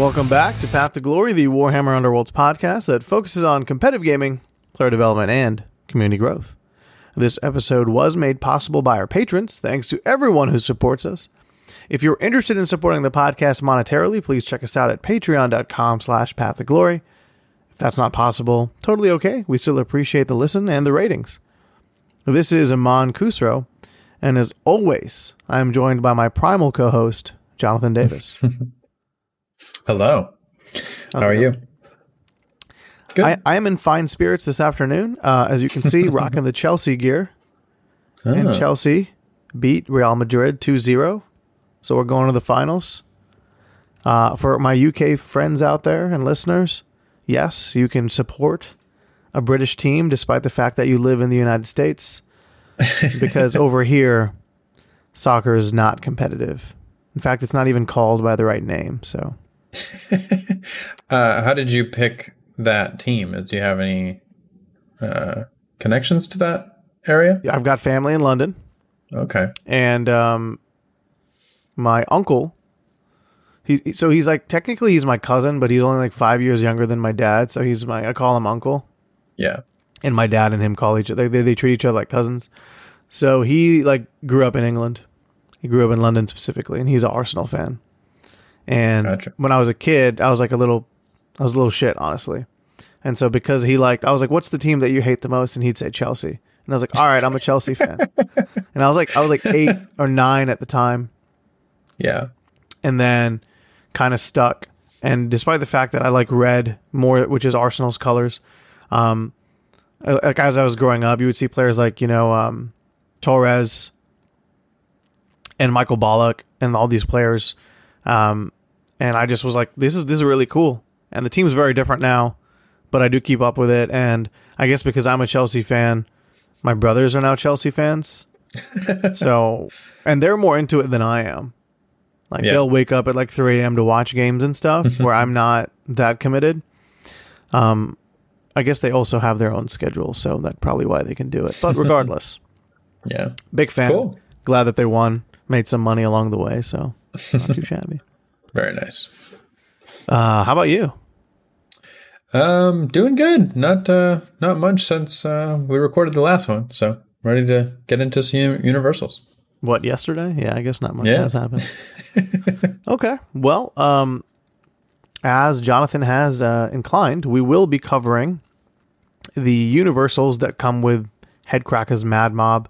Welcome back to Path to Glory, the Warhammer Underworlds podcast that focuses on competitive gaming, player development, and community growth. This episode was made possible by our patrons, thanks to everyone who supports us. If you're interested in supporting the podcast monetarily, please check us out at patreon.com slash path to glory. If that's not possible, totally okay. We still appreciate the listen and the ratings. This is Aman Khusro, and as always, I am joined by my primal co-host, Jonathan Davis. Hello. How are you? Good. I, I am in fine spirits this afternoon. Uh, as you can see, rocking the Chelsea gear. And Ah. Chelsea beat Real Madrid 2 0. So we're going to the finals. Uh, for my UK friends out there and listeners, yes, you can support a British team despite the fact that you live in the United States. Because over here, soccer is not competitive. In fact, it's not even called by the right name. So Uh, how did you pick that team? Do you have any uh, connections to that area? I've got family in London. Okay. and um, my uncle. He so he's like technically he's my cousin, but he's only like five years younger than my dad. So he's my I call him uncle, Yeah. and my dad and him call each other. They they treat each other like cousins. So he like grew up in England. He grew up in London specifically, and he's an Arsenal fan. And Gotcha. when I was a kid, I was like a little, I was a little shit, honestly. And so because he liked, I was like, "What's the team that you hate the most?" And he'd say Chelsea, and I was like, "All right, I'm a Chelsea fan." and I was like, I was like eight or nine at the time, Yeah. and then kind of stuck. And despite the fact that I like red more, which is Arsenal's colors, um, like as I was growing up, you would see players like you know um, Torres and Michael Ballack and all these players, um, and I just was like, this is this is really cool. And the team's very different now, but I do keep up with it. And I guess because I'm a Chelsea fan, my brothers are now Chelsea fans. so, and they're more into it than I am. Like Yeah. they'll wake up at like 3 a.m. to watch games and stuff where I'm not that committed. Um, I guess they also have their own schedule, so that's probably why they can do it. But regardless, Yeah. big fan. Cool. Glad that they won, made some money along the way, so not too shabby. Very nice. Uh, how about you? Um, doing good. Not uh, not much since uh, we recorded the last one. So ready to get into some universals. What yesterday? Yeah, I guess not much Yeah. has happened. okay, well, um, as Jonathan has uh, inclined, we will be covering the universals that come with Hedkrakka's Mad Mob.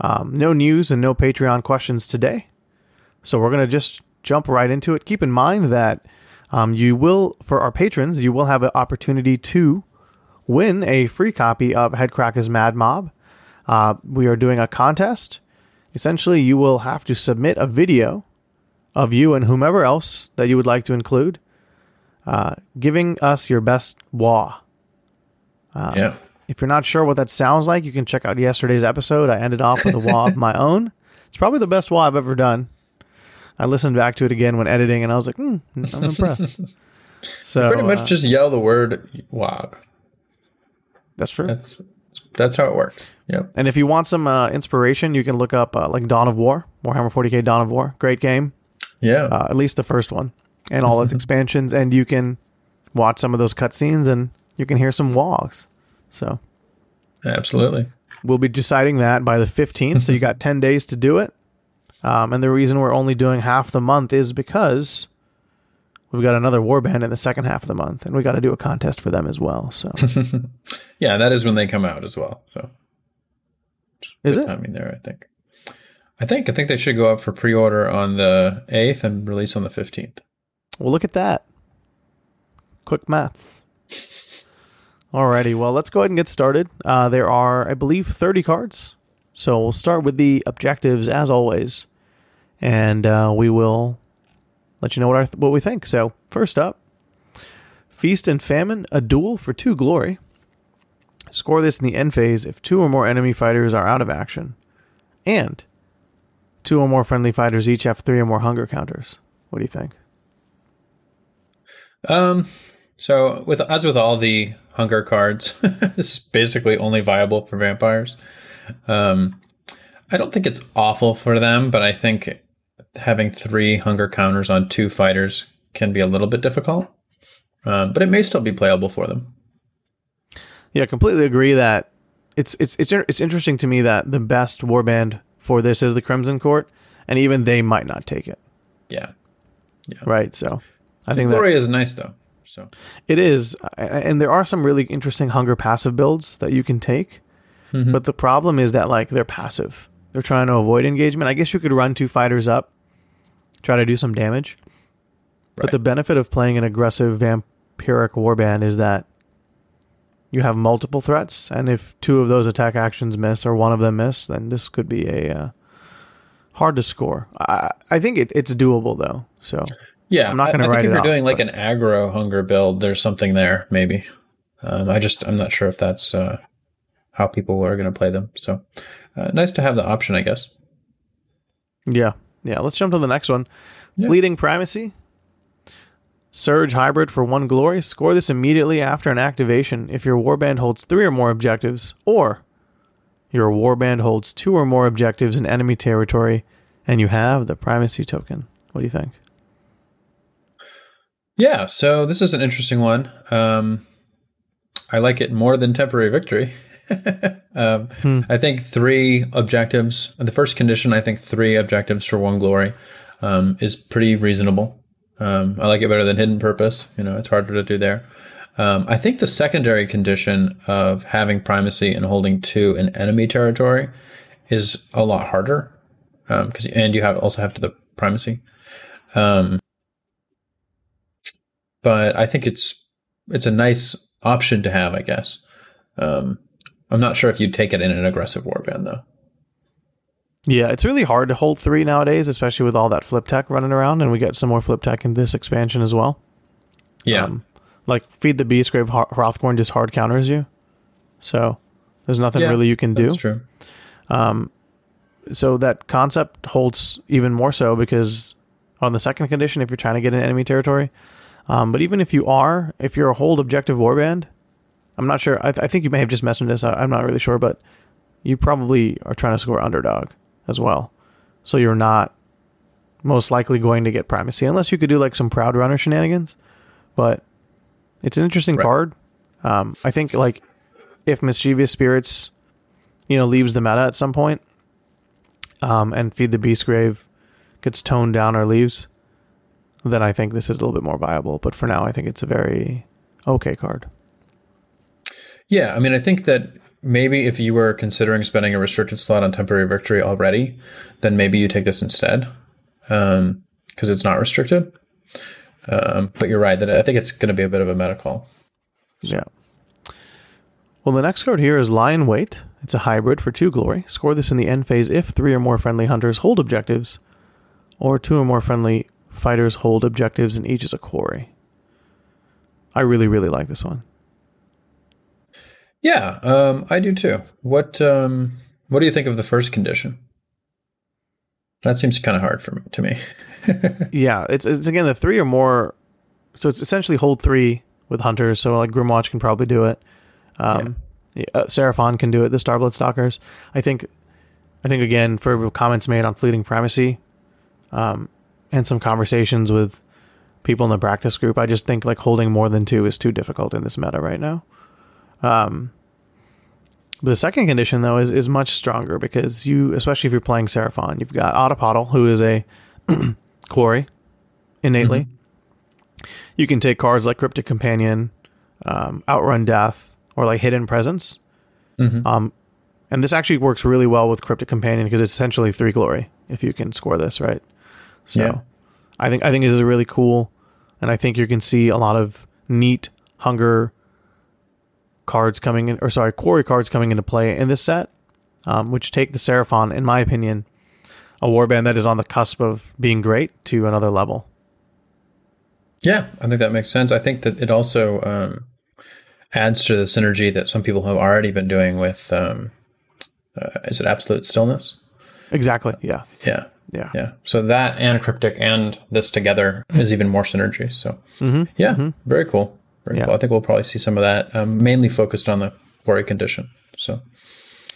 Um, no news and no Patreon questions today, so we're gonna just jump right into it. Keep in mind that um, you will, for our patrons, you will have an opportunity to win a free copy of Hedkrakka's Mad Mob. Uh, we are doing a contest. Essentially, you will have to submit a video of you and whomever else that you would like to include, uh, giving us your best wah. yeah. If you're not sure what that sounds like, you can check out yesterday's episode. I ended off with a wah of my own. It's probably the best wah I've ever done. I listened back to it again when editing, and I was like, hmm, I'm impressed. So Pretty much uh, just yell the word "wog." that's true. That's that's how it works. Yep. And if you want some uh, inspiration, you can look up uh, like Dawn of War, Warhammer 40k Dawn of War. Great game. Yeah. uh, at least the first one, and all its expansions, and you can watch some of those cutscenes and you can hear some wogs. So Absolutely. we'll be deciding that by the 15th. so you got 10 days to do it. Um, and the reason we're only doing half the month is because we've got another warband in the second half of the month, and we got to do a contest for them as well. So Yeah, that is when they come out as well. So is good it? timing there, I think. I think I think they should go up for pre-order on the eighth and release on the fifteenth. Well, look at that. Quick maths. Alrighty, well, let's go ahead and get started. Uh, there are, I believe, 30 cards. So we'll start with the objectives as always, and uh, we will let you know what our, what we think. So first up, feast and famine, a duel for two glory. Score this in the end phase if two or more enemy fighters are out of action, and two or more friendly fighters each have three or more hunger counters. What do you think? Um, so with as with all the hunger cards, this is basically only viable for vampires. Um, I don't think it's awful for them, but I think having three hunger counters on two fighters can be a little bit difficult, um, but it may still be playable for them. Yeah, completely agree that it's it's it's it's interesting to me that the best warband for this is the Crimson Court, and even they might not take it. Yeah, yeah, Right. So I think Glory is nice though. So it is, and there are some really interesting hunger passive builds that you can take. Mm-hmm. But the problem is that like they're passive. They're trying to avoid engagement. I guess you could run two fighters up, try to do some damage. But the benefit of playing an aggressive vampiric warband is that you have multiple threats, and if two of those attack actions miss or one of them miss, then this could be a uh, hard to score. I, I think it, it's doable though. So yeah, I'm not gonna write think it if you're off, doing like an aggro hunger build, there's something there maybe. Um, I just I'm not sure if that's uh, how people are going to play them. So uh, nice to have the option, I guess. Yeah. Yeah. Let's jump to the next one. Yeah. Primacy. Surge Hybrid for one glory. Score this immediately after an activation if your warband holds three or more objectives, or your warband holds two or more objectives in enemy territory and you have the Primacy token. What do you think? Yeah, so this is an interesting one. Um, I like it more than temporary victory. um, I think three objectives. The first condition, I think three objectives for one glory, um, is pretty reasonable. Um, I like it better than hidden purpose. You know, it's harder to do there. Um, I think the secondary condition of having primacy and holding two in enemy territory is a lot harder because and you have also have to the primacy. Um, but I think it's it's a nice option to have, I guess. Um, I'm not sure if you'd take it in an aggressive warband though. Yeah, it's really hard to hold three nowadays, especially with all that flip tech running around, and we get some more flip tech in this expansion as well. Yeah, Um, like Feed the Beast Grave Har- Hrothgorn just hard counters you. So there's nothing Yeah, really you can do. that's true. so that concept holds even more so because on the second condition, if you're trying to get in enemy territory, um, but even if you are, if you're a hold objective warband, I'm not sure. I, th- I think you may have just mentioned this. I, I'm not really sure, but you probably are trying to score underdog as well. So you're not most likely going to get primacy unless you could do like some proud runner shenanigans. But it's an interesting Right. card. Um, I think like if mischievous spirits, you know, leaves the meta at some point, um, and feed the beast grave gets toned down or leaves, then I think this is a little bit more viable. But for now, I think it's a very okay card. Yeah, I mean, I think that maybe if you were considering spending a restricted slot on temporary victory already, then maybe you take this instead because it's not restricted. Um, but you're right that I think it's going to be a bit of a meta call. Yeah. Well, the next card here is Lie in Wait. It's a hybrid for two glory. Score this in the end phase if three or more friendly hunters hold objectives, or two or more friendly fighters hold objectives, and each is a quarry. I really, really like this one. Yeah, um, I do too. What um, What do you think of the first condition? That seems kind of hard for me, to me. yeah, it's it's again the three or more. So it's essentially hold three with hunters. So like Grymwatch can probably do it. Um, yeah. uh, Seraphon can do it. The Starblood Stalkers. I think. I think again for comments made on fleeting primacy, um, and some conversations with people in the practice group. I just think like holding more than two is too difficult in this meta right now. Um, the second condition though is, is much stronger because you, especially if you're playing Seraphon, you've got Otapatl, who is a quarry innately. You can take cards like Cryptic Companion, um, Outrun Death, or like Hidden Presence. Mhm. Um, and this actually works really well with Cryptic Companion because it's essentially three glory if you can score this right. So Yeah. I think I think this is really cool, and I think you can see a lot of neat hunger cards coming in, or sorry, quarry cards coming into play in this set, um, which take the Seraphon, in my opinion, a warband that is on the cusp of being great to another level. Yeah, I think that makes sense. I think that it also um, adds to the synergy that some people have already been doing with. Um, uh, is it absolute stillness? Exactly. Yeah. Yeah, Yeah. yeah. So that and cryptic and this together is even more synergy. So yeah, very cool. Very Yeah. cool. I think we'll probably see some of that, um, mainly focused on the quarry condition. So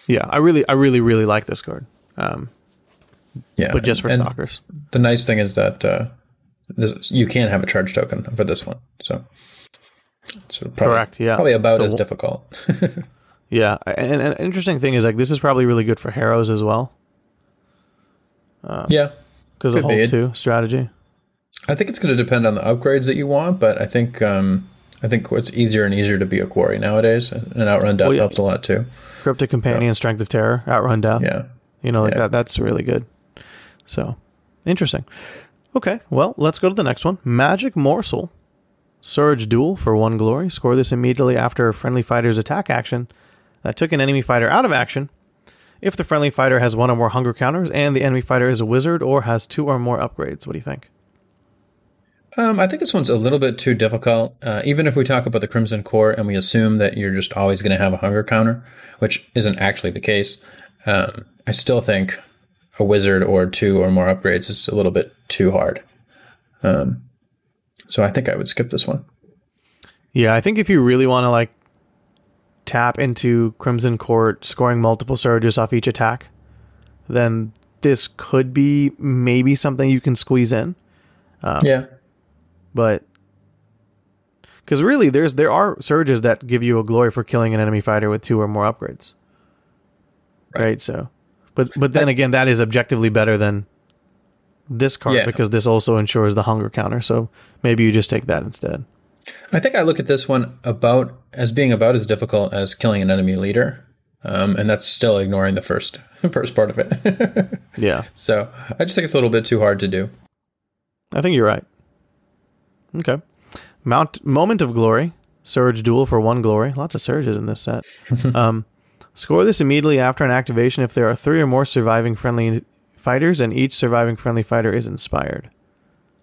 Yeah. I really, I really, really like this card. Um, yeah, but just for and stalkers. The nice thing is that uh, this, you can have a charge token for this one. So, so probably, Correct, yeah. probably about So- as difficult. Yeah, and, and an interesting thing is like this is probably really good for Harrows as well yeah, because of Could be. two strategy. I think it's going to depend on the upgrades that you want, but I think um, I think it's easier and easier to be a quarry nowadays, and outrun death Well, yeah. helps a lot too. Cryptic Companion, Strength of Terror, Outrun Death. Yeah, You know, like Yeah. that. That's really good. So interesting. Okay, well, let's go to the next one. Magic Morsel. Surge Duel for one glory. Score this immediately after a friendly fighter's attack action that took an enemy fighter out of action. If the friendly fighter has one or more hunger counters and the enemy fighter is a wizard or has two or more upgrades. What do you think? Um, I think this one's a little bit too difficult. Uh, even if we talk about the Crimson Court and we assume that you're just always going to have a hunger counter, which isn't actually the case, um, I still think a wizard or two or more upgrades is a little bit too hard. Um, so I think I would skip this one. Yeah, I think if you really want to like tap into Crimson Court scoring multiple surges off each attack, then this could be maybe something you can squeeze in. yeah, But because really, there's there are surges that give you a glory for killing an enemy fighter with two or more upgrades. Right. Right. so, but but then again, that is objectively better than this card Yeah. because this also ensures the hunger counter. So maybe you just take that instead. I think I look at this one about as being about as difficult as killing an enemy leader, um, and that's still ignoring the first first part of it. Yeah, so I just think it's a little bit too hard to do. I think you're right. Okay. Mount Moment of Glory. Surge Duel for one glory. Lots of surges in this set. um, score this immediately after an activation if there are three or more surviving friendly fighters and each surviving friendly fighter is inspired.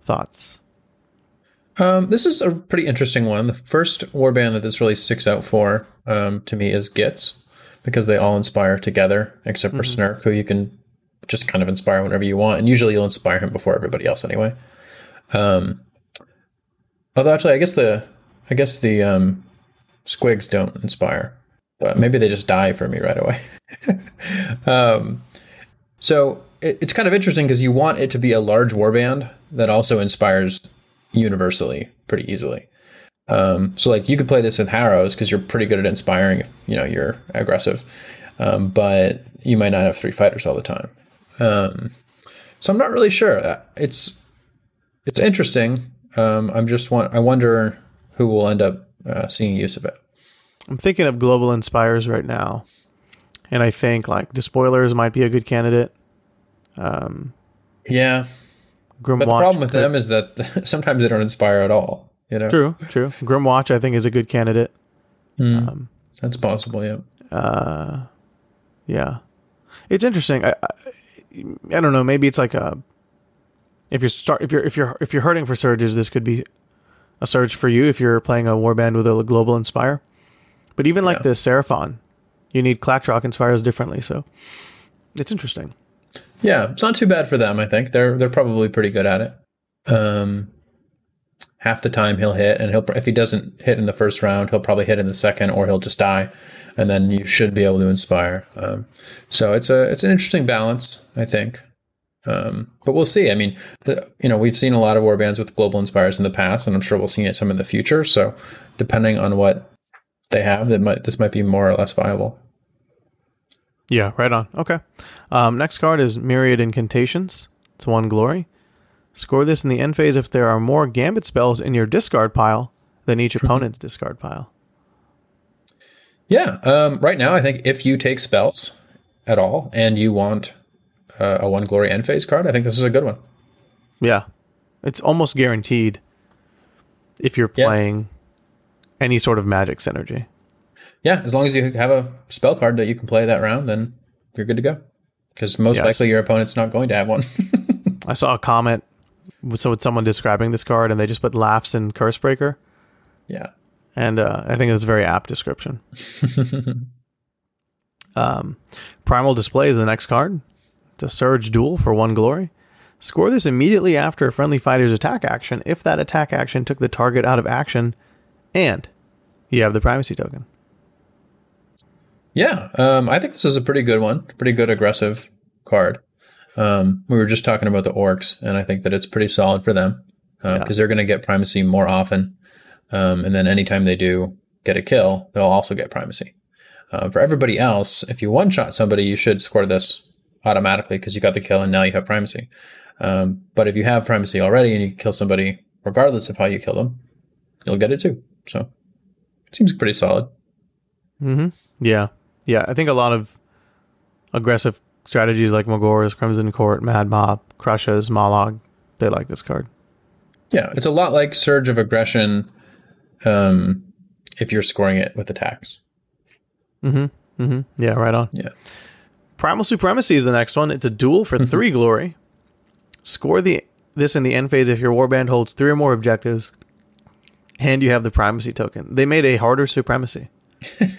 Thoughts? Um, this is a pretty interesting one. The first warband that this really sticks out for um, to me is Gitz, because they all inspire together, except for Snirk, who you can just kind of inspire whenever you want, and usually you'll inspire him before everybody else anyway. Um, although actually, I guess the I guess the um, Squigs don't inspire, but maybe they just die for me right away. um, so it, it's kind of interesting because you want it to be a large warband that also inspires universally pretty easily. Um, so like you could play this with Harrows because you're pretty good at inspiring you know you're aggressive, um, but you might not have three fighters all the time. Um, so I'm not really sure. Uh, It's it's interesting. Um, I'm just want I wonder who will end up uh, seeing use of it. I'm thinking of Global Inspires right now. And I think like Despoilers might be a good candidate. Yeah, Grymwatch. but the problem with could- them is that sometimes they don't inspire at all. You know, True, true. Grymwatch, I think, is a good candidate. that's possible. Yeah. Yeah, it's interesting. I, I, I don't know. Maybe it's like a if you're start if you're if you're if you're hurting for surges, this could be a surge for you if you're playing a warband with a global inspire. But even like Yeah. the Seraphon, you need Klaq-Trok inspires differently. So it's interesting. Yeah, it's not too bad for them. I think they're they're probably pretty good at it. Um, half the time he'll hit, and he'll if he doesn't hit in the first round, he'll probably hit in the second, or he'll just die, and then you should be able to inspire. Um, so it's a it's an interesting balance, I think. Um, but we'll see. I mean, the, you know, we've seen a lot of warbands with global inspires in the past, and I'm sure we'll see it some in the future. So depending on what they have, that might this might be more or less viable. Yeah, right on. Okay. Um, next card is Myriad Incantations. It's one glory. Score this in the end phase if there are more Gambit spells in your discard pile than each opponent's discard pile. Yeah. Um, right now, I think if you take spells at all and you want uh, a one glory end phase card, I think this is a good one. Yeah. It's almost guaranteed if you're Yeah. playing any sort of magic synergy. Yeah, as long as you have a spell card that you can play that round, then you're good to go. Because most Yes. likely your opponent's not going to have one. I saw a comment so with someone describing this card and they just put laughs in Cursebreaker. yeah. And uh, I think it's a very apt description. um, Primal Display is the next card. A Surge Duel for one glory. Score this immediately after a friendly fighter's attack action if that attack action took the target out of action and you have the primacy token. Yeah. Um, I think this is a pretty good one. Pretty good aggressive card. Um, we were just talking about the orcs, and I think that it's pretty solid for them. because Yeah. they're going to get primacy more often. Um, and then anytime they do get a kill, they'll also get primacy. Uh, for everybody else, if you one shot somebody, you should score this automatically because you got the kill and now you have primacy. Um, but if you have primacy already and you kill somebody, regardless of how you kill them, you'll get it too. So it seems pretty solid. Mm-hmm. Yeah, yeah. I think a lot of aggressive strategies like Magore's, Crimson Court, Mad Mob, Krushas, Mollog, they like this card. Yeah, it's a lot like Surge of Aggression um, if you're scoring it with attacks. Mm-hmm. Mm-hmm. Yeah, right on. Yeah. Primal Supremacy is the next one. It's a duel for three glory. Score the this in the end phase if your warband holds three or more objectives, and you have the primacy token. They made a harder supremacy.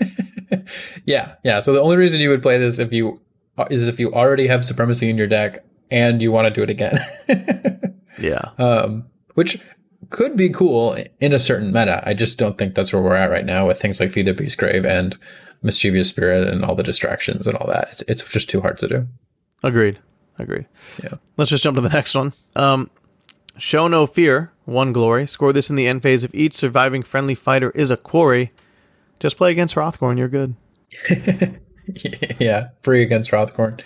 Yeah, yeah. So the only reason you would play this if you is if you already have Supremacy in your deck and you want to do it again, Yeah. um, which could be cool in a certain meta. I just don't think that's where we're at right now with things like Feed the Beast Grave and Mischievous Spirit and all the distractions and all that. It's, it's just too hard to do. Agreed. Agreed. Yeah. Let's just jump to the next one. Um, show no fear. One glory. Score this in the end phase if each surviving friendly fighter is a quarry. Just play against Hrothgorn. You're good. yeah, free against Hrothgorn.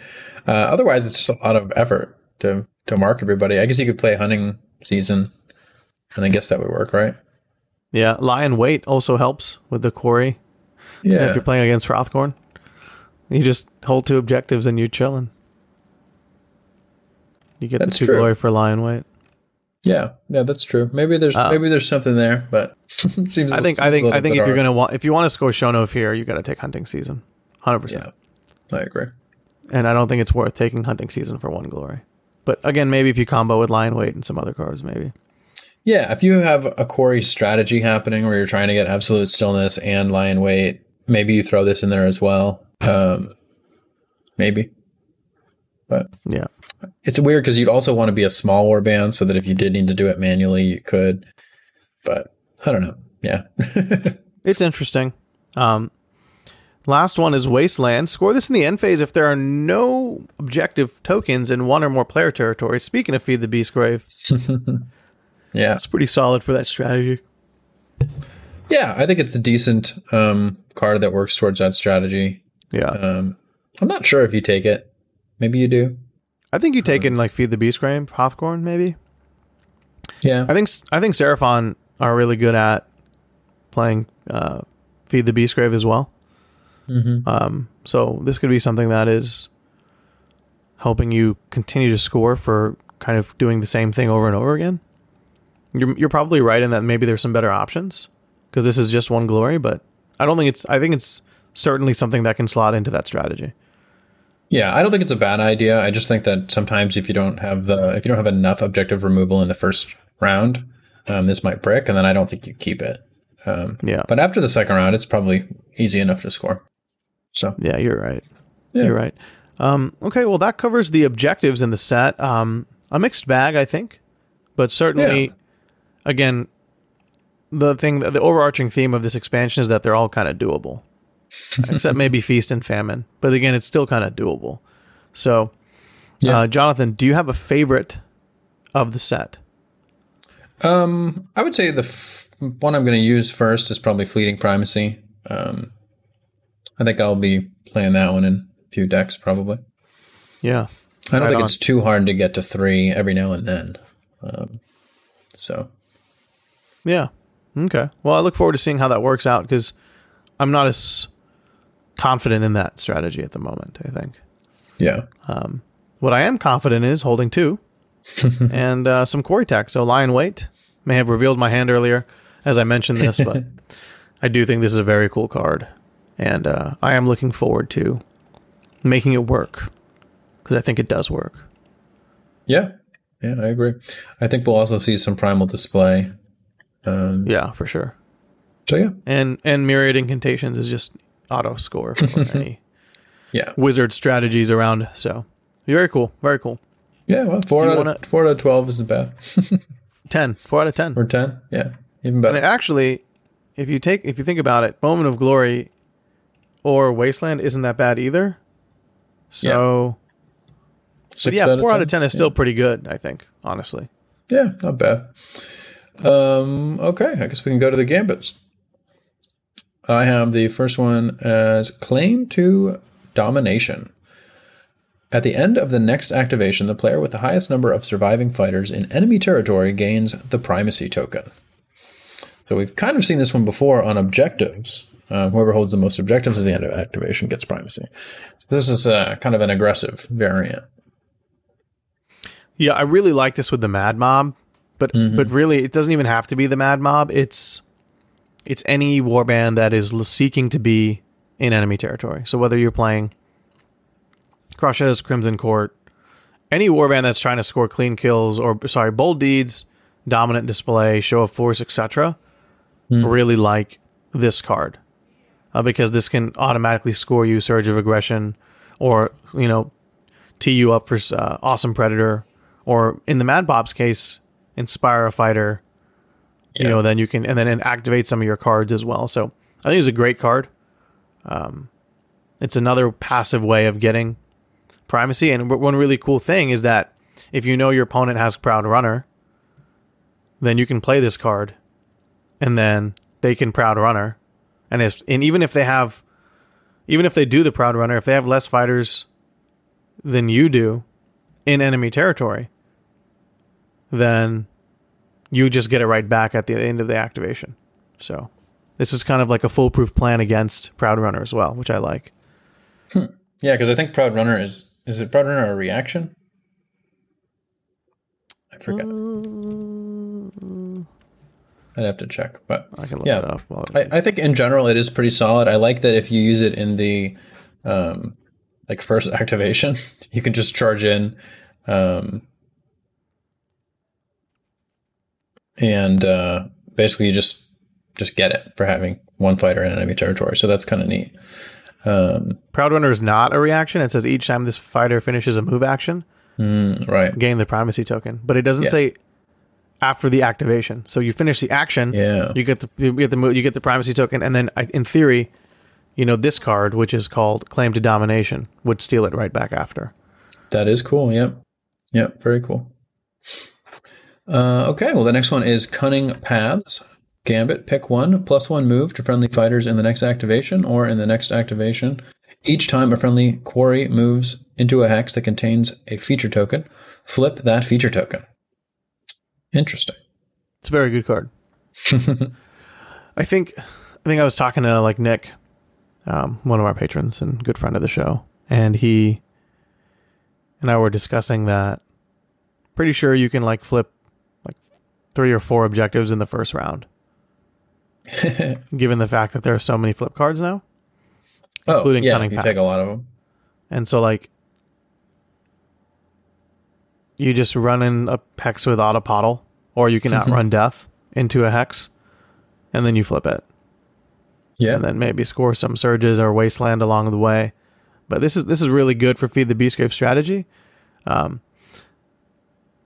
Uh, otherwise, it's just a lot of effort to to mark everybody. I guess you could play hunting season, and I guess that would work, right? Yeah. Lie in wait also helps with the quarry. If Yeah, you're playing against Hrothgorn. You just hold two objectives and you're chilling. You get That's the two true. glory for lie in wait. yeah, yeah. That's true. Maybe there's Uh, maybe there's something there, but seems. I think I think I think if you're gonna want if you want to score Show No Fear, you got to take hunting season, hundred percent. yeah, I agree. And I don't think it's worth taking hunting season for one glory. But again, maybe if you combo with lie in wait and some other cards, maybe. Yeah, if you have a quarry strategy happening where you're trying to get absolute stillness and lie in wait, maybe you throw this in there as well. Um, maybe, but Yeah, it's weird because you'd also want to be a small war band so that if you did need to do it manually, you could. But I don't know. Yeah. it's interesting. Um, last one is Wasteland. Score this in the end phase if there are no objective tokens in one or more player territories. Speaking of Feed the Beast Grave, yeah. it's pretty solid for that strategy. Yeah. I think it's a decent um, card that works towards that strategy. Yeah. Um, I'm not sure if you take it. Maybe you do. I think you take in like feed the beast grave, Hrothgorn, maybe. Yeah. I think I think Seraphon are really good at playing uh, feed the beast grave as well. Mm-hmm. Um, so this could be something that is helping you continue to score for kind of doing the same thing over and over again. You're you're probably right in that maybe there's some better options because this is just one glory, but I don't think it's. I think it's certainly something that can slot into that strategy. Yeah, I don't think it's a bad idea. I just think that sometimes if you don't have the if you don't have enough objective removal in the first round, um, this might brick, and then I don't think you keep it. Um, Yeah, but after the second round, it's probably easy enough to score. So yeah, you're right. Yeah. You're right. Um, okay, well, that covers the objectives in the set. Um, a mixed bag, I think, but certainly, Yeah. again, the thing, the overarching theme of this expansion is that they're all kind of doable, except maybe feast and famine. But again, it's still kind of doable. So, Yeah. uh, Jonathan, do you have a favorite of the set? um, I would say the f- one I'm going to use first is probably Fleeting Primacy. Um, I think I'll be playing that one in a few decks probably. Yeah, I don't Right think on. it's too hard to get to three every now and then. Um, so yeah. Okay. Well, I look forward to seeing how that works out because I'm not as confident in that strategy at the moment. I think. yeah, What I am confident in is holding two and uh, some quarry tech. So lie in wait may have revealed my hand earlier as I mentioned this, but I do think this is a very cool card, and uh, I am looking forward to making it work because I think it does work. Yeah, yeah, I agree. I think we'll also see some primal display. Um, Yeah, for sure. so yeah, And and myriad incantations is just auto score for any yeah, wizard strategies around. So very cool, very cool. yeah. Well, four out wanna- of four out of twelve isn't bad. 10, 4 out of ten. or ten, yeah, even better. it actually, if you take if you think about it, Moment of Glory or Wasteland isn't that bad either. So, but Six yeah, four out of ten is yeah. still pretty good. I think, honestly. Yeah, not bad. Um, okay, I guess we can go to the gambits. I have the first one as claim to domination. At the end of the next activation, the player with the highest number of surviving fighters in enemy territory gains the primacy token. So we've kind of seen this one before on objectives. Uh, whoever holds the most objectives at the end of activation gets primacy. This is uh, kind of an aggressive variant. Yeah, I really like this with the Mad Mob, but mm-hmm. but really, it doesn't even have to be the Mad Mob. It's it's any warband that is seeking to be in enemy territory. So whether you're playing Krushas, Crimson Court, any warband that's trying to score clean kills or sorry, bold deeds, dominant display, show of force, etc., mm. really like this card uh, because this can automatically score you surge of aggression, or you know, tee you up for uh, awesome predator, or in the Mad Mob's case, inspire a fighter. Yeah. You know, then you can and then activate some of your cards as well. So I think it's a great card. Um, it's another passive way of getting primacy. And one really cool thing is that if you know your opponent has Proud Runner, then you can play this card, and then they can Proud Runner, and if and even if they have, even if they do the Proud Runner, if they have less fighters than you do in enemy territory, then you just get it right back at the end of the activation. So this is kind of like a foolproof plan against Proud Runner as well, which I like. Hmm. Yeah, because I think Proud Runner is is it Proud Runner a reaction? I forget. Uh, I'd have to check, but I can look yeah, it up. I, I, think in general it is pretty solid. I like that if you use it in the um, like first activation, you can just charge in, um, and uh, basically you just just get it for having one fighter in enemy territory. So that's kind of neat. Um, Proud Runner is not a reaction. It says each time this fighter finishes a move action, mm, right, gain the primacy token. But it doesn't yeah. say after the activation. So you finish the action, yeah, you get the you get the you get the primacy token, and then in theory, you know this card, which is called Claim to Domination, would steal it right back after. That is cool. Yep, yep, very cool. Uh, okay, well the next one is Cunning Paths. Gambit, pick one, plus one move to friendly fighters in the next activation or in the next activation. Each time a friendly quarry moves into a hex that contains a feature token, flip that feature token. Interesting. It's a very good card. I think I think I was talking to like Nick, um, one of our patrons and good friend of the show, and he and I were discussing that. Pretty sure you can like flip three or four objectives in the first round. given the fact that there are so many flip cards now. Oh, including yeah, cunning you take a lot of them. And so, like, you just run in a hex with Otapatl, or you can outrun death into a hex, and then you flip it. Yeah, and then maybe score some surges or wasteland along the way. But this is this is really good for feed the Beastgrave strategy. Um,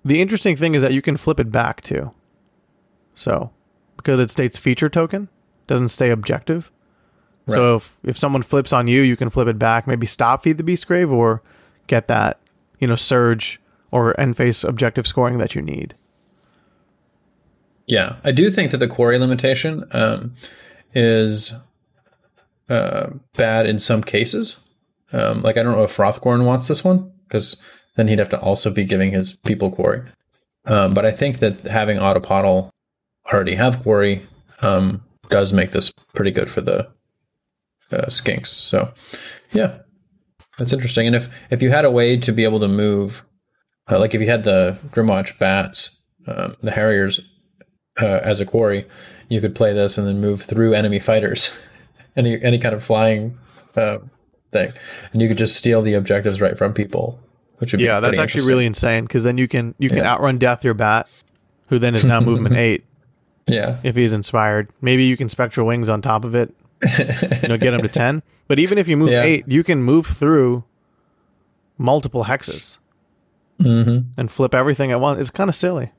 the interesting thing is that you can flip it back too. So because it states feature token, doesn't stay objective. Right. So if, if someone flips on you, you can flip it back, maybe stop feed the beast grave or get that, you know, surge or end phase objective scoring that you need. Yeah, I do think that the quarry limitation um, is uh, bad in some cases. Um, like I don't know if Hrothgorn wants this one because then he'd have to also be giving his people quarry. Um, but I think that having Otapatl already have quarry um, does make this pretty good for the uh, skinks. So, yeah, that's interesting. And if if you had a way to be able to move, uh, like if you had the Grymwatch bats, um, the Harriers uh, as a quarry, you could play this and then move through enemy fighters, any any kind of flying uh, thing, and you could just steal the objectives right from people. Which would yeah, that's actually really insane because then you can you can yeah. outrun Death your bat, who then is now movement eight, yeah. If he's inspired, maybe you can spectral wings on top of it. you know, get him to ten. But even if you move yeah. eight, you can move through multiple hexes mm-hmm. and flip everything at once. It's kind of silly.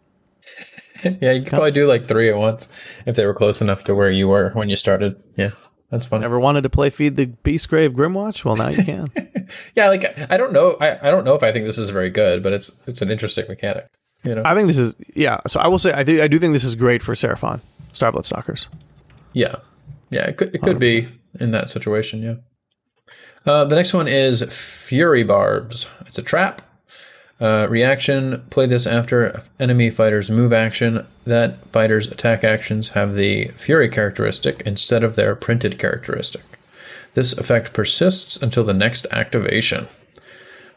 yeah, you could probably do like three at once if they were close enough to where you were when you started. Yeah, that's fun. Never wanted to play Feed the Beastgrave Grymwatch? Well, now you can. yeah, like I don't know. I, I don't know if I think this is very good, but it's it's an interesting mechanic. You know. I think this is yeah. So I will say I do I do think this is great for Seraphon, Starblood Stalkers. Yeah, yeah, it could it could be in that situation. Yeah. Uh, the next one is Fury Barbs. It's a trap. Uh, reaction: Play this after enemy fighter's move action. That fighter's attack actions have the Fury characteristic instead of their printed characteristic. This effect persists until the next activation.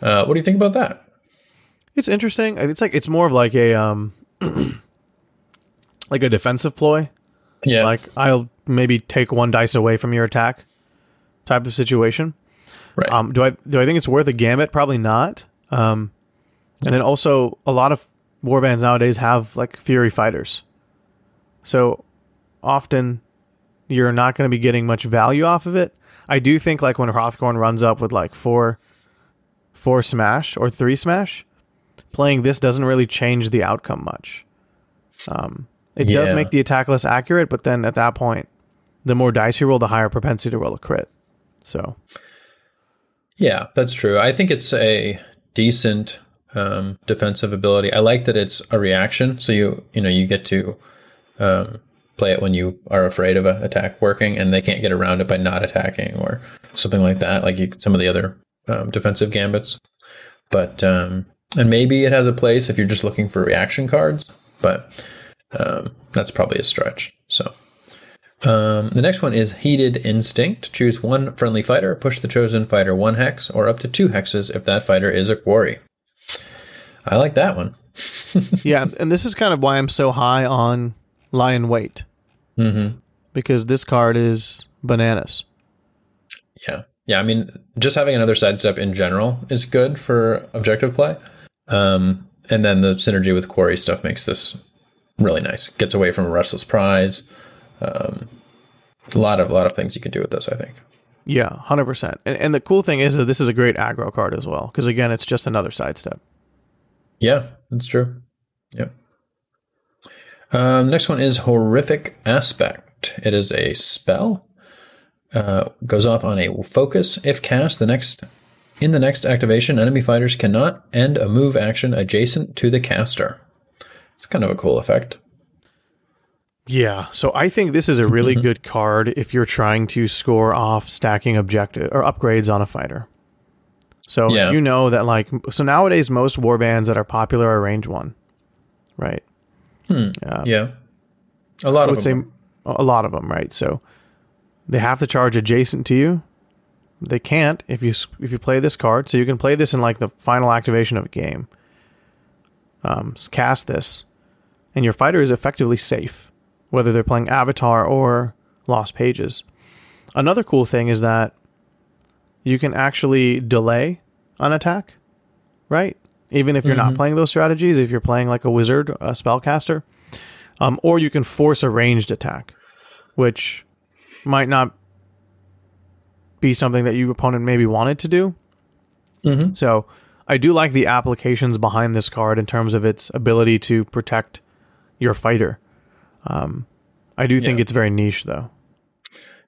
Uh, what do you think about that? It's interesting. It's like it's more of like a um like a defensive ploy. Yeah, Like I'll maybe take one dice away from your attack type of situation. right. Um, do I do I think it's worth a gambit? Probably not. Um, and then also a lot of warbands nowadays have like fury fighters, so often you're not going to be getting much value off of it. I do think like when Hrothgorn runs up with like four, four smash or three smash, playing this doesn't really change the outcome much. Um, it does make the attack less accurate, but then at that point, the more dice you roll, the higher propensity to roll a crit. So Yeah, that's true. I think it's a decent um, defensive ability. I like that it's a reaction, so you you know you get to um, play it when you are afraid of an attack working, and they can't get around it by not attacking or something like that, like you, some of the other um, defensive gambits. But um, and maybe it has a place if you're just looking for reaction cards, but um, that's probably a stretch. So. Um, the next one is Heated Instinct. Choose one friendly fighter, push the chosen fighter one hex, or up to two hexes if that fighter is a quarry. I like that one. yeah, and this is kind of why I'm so high on Lie in Wait Mm-hmm. because this card is bananas. Yeah. Yeah. I mean, just having another sidestep in general is good for objective play. Um, and then the synergy with quarry stuff makes this really nice. Gets away from a restless prize. Um, a lot of a lot of things you can do with this, I think. Yeah, hundred percent. And and the cool thing is that this is a great aggro card as well because again, it's just another sidestep. Yeah, that's true. Yep. Um, the next one is Horrific Aspect. It is a spell. Uh, goes off on a focus. If cast, the next in the next activation, enemy fighters cannot end a move action adjacent to the caster. It's kind of a cool effect. Yeah, so I think this is a really good card if you're trying to score off stacking objective or upgrades on a fighter. So Yeah. you know that like so nowadays most warbands that are popular are range one, right? Hmm. yeah, a lot I of would say a lot of them, right? So they have to charge adjacent to you. They can't if you if you play this card. So you can play this in like the final activation of a game. Um, cast this, and your fighter is effectively safe, whether they're playing Avatar or Lost Pages. Another cool thing is that you can actually delay an attack, right? Even if you're not playing those strategies, if you're playing like a wizard, a spellcaster, um, or you can force a ranged attack, which might not be something that your opponent maybe wanted to do. Mhm. So I do like the applications behind this card in terms of its ability to protect your fighter. Um, I do think Yeah. it's very niche, though.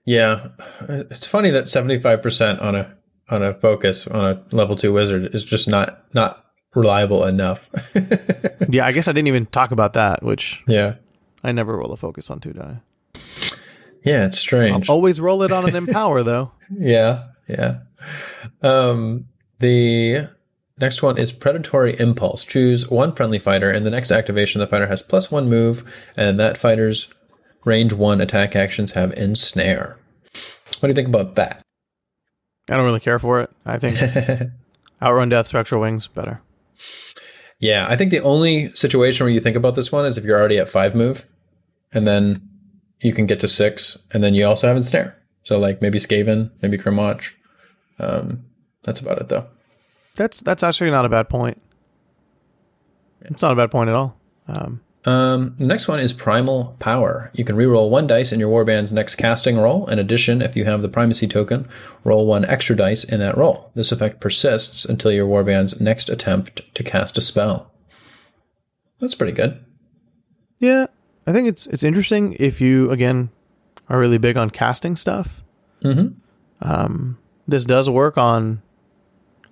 Yeah, it's funny that seventy five percent on a on a focus on a level two wizard is just not not reliable enough. yeah, I guess I didn't even talk about that, which yeah, I never roll a focus on two die. Yeah, it's strange. Always roll it on an empower, though. Yeah, yeah. Um, the next one is Predatory Impulse. Choose one friendly fighter, and the next activation, the fighter has plus one move, and that fighter's range one attack actions have Ensnare. What do you think about that? I don't really care for it. I think Outrun Death, Spectral Wings, better. Yeah, I think the only situation where you think about this one is if you're already at five move, and then you can get to six, and then you also have Ensnare. So like maybe Skaven, maybe Grymwatch. Um, that's about it though. That's that's actually not a bad point. It's not a bad point at all. Um, Um, the next one is Primal Power. You can reroll one dice in your warband's next casting roll. In addition, if you have the primacy token, roll one extra dice in that roll. This effect persists until your warband's next attempt to cast a spell. That's pretty good. yeah, I think it's it's interesting if you again are really big on casting stuff. Mm-hmm. Um, this does work on,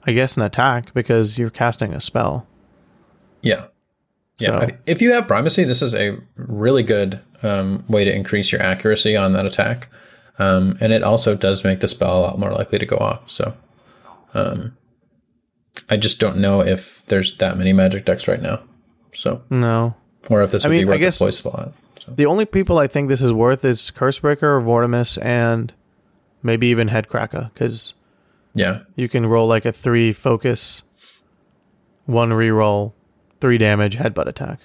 I guess, an attack because you're casting a spell. Yeah. Yeah, So- if you have primacy, this is a really good um, way to increase your accuracy on that attack, um, and it also does make the spell a lot more likely to go off. So, um, I just don't know if there's that many magic decks right now. So, No. Or if this would mean, be I worth guess- the voice spot. So, The only people I think this is worth is Cursebreaker, Vortemis, and maybe even Hedkrakka, because yeah, you can roll like a three focus, one reroll, three damage headbutt attack.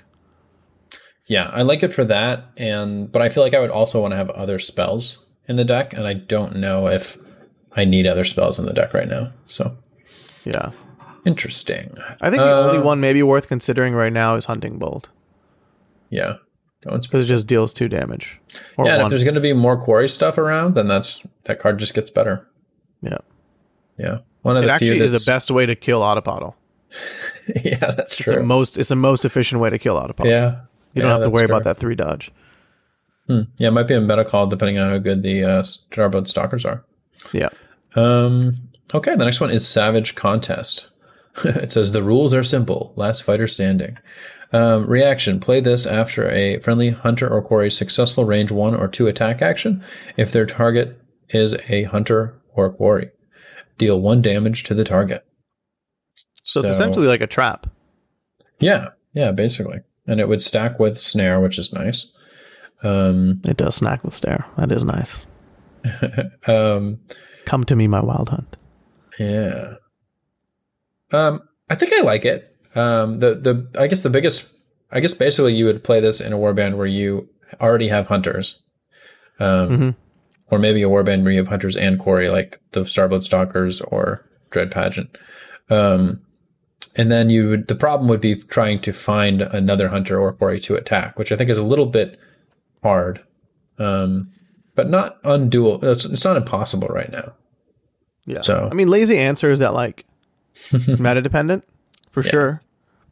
yeah, I like it for that, and but I feel like I would also want to have other spells in the deck, and I don't know if I need other spells in the deck right now. So, Yeah. interesting. I think the only Uh, one maybe worth considering right now is Hunting Bolt, Yeah, because it just deals two damage. Or Yeah, and if there's going to be more quarry stuff around, then that's that card just gets better. Yeah. Yeah, one of It the actually is the best way to kill Otapatl. yeah, that's It's the true. most it's the most efficient way to kill Otapatl. yeah, You don't Yeah, have to worry about that three dodge. Hmm. Yeah, it might be a meta call depending on how good the uh, Stalkers are. Yeah. Um, okay, the next one is Savage Contest. it says the rules are simple: last fighter standing. Um, reaction: Play this after a friendly hunter or quarry successful range one or two attack action. If their target is a hunter or quarry, deal one damage to the target. So, it's essentially like a trap. yeah, yeah, basically, and it would stack with snare, which is nice. Um, It does snack with stare. That is nice. um, Come to me, my wild hunt. Yeah. Um, I think I like it. Um, the the I guess the biggest I guess basically you would play this in a warband where you already have hunters. Um, Mhm. or maybe a warband where you have hunters and quarry, like the Starblood Stalkers or Dread Pageant. Um, and then you would the problem would be trying to find another hunter or quarry to attack, which I think is a little bit hard. Um, but not undoable. It's, it's not impossible right now. Yeah. So- I mean, lazy answer is that like meta dependent for Yeah. sure,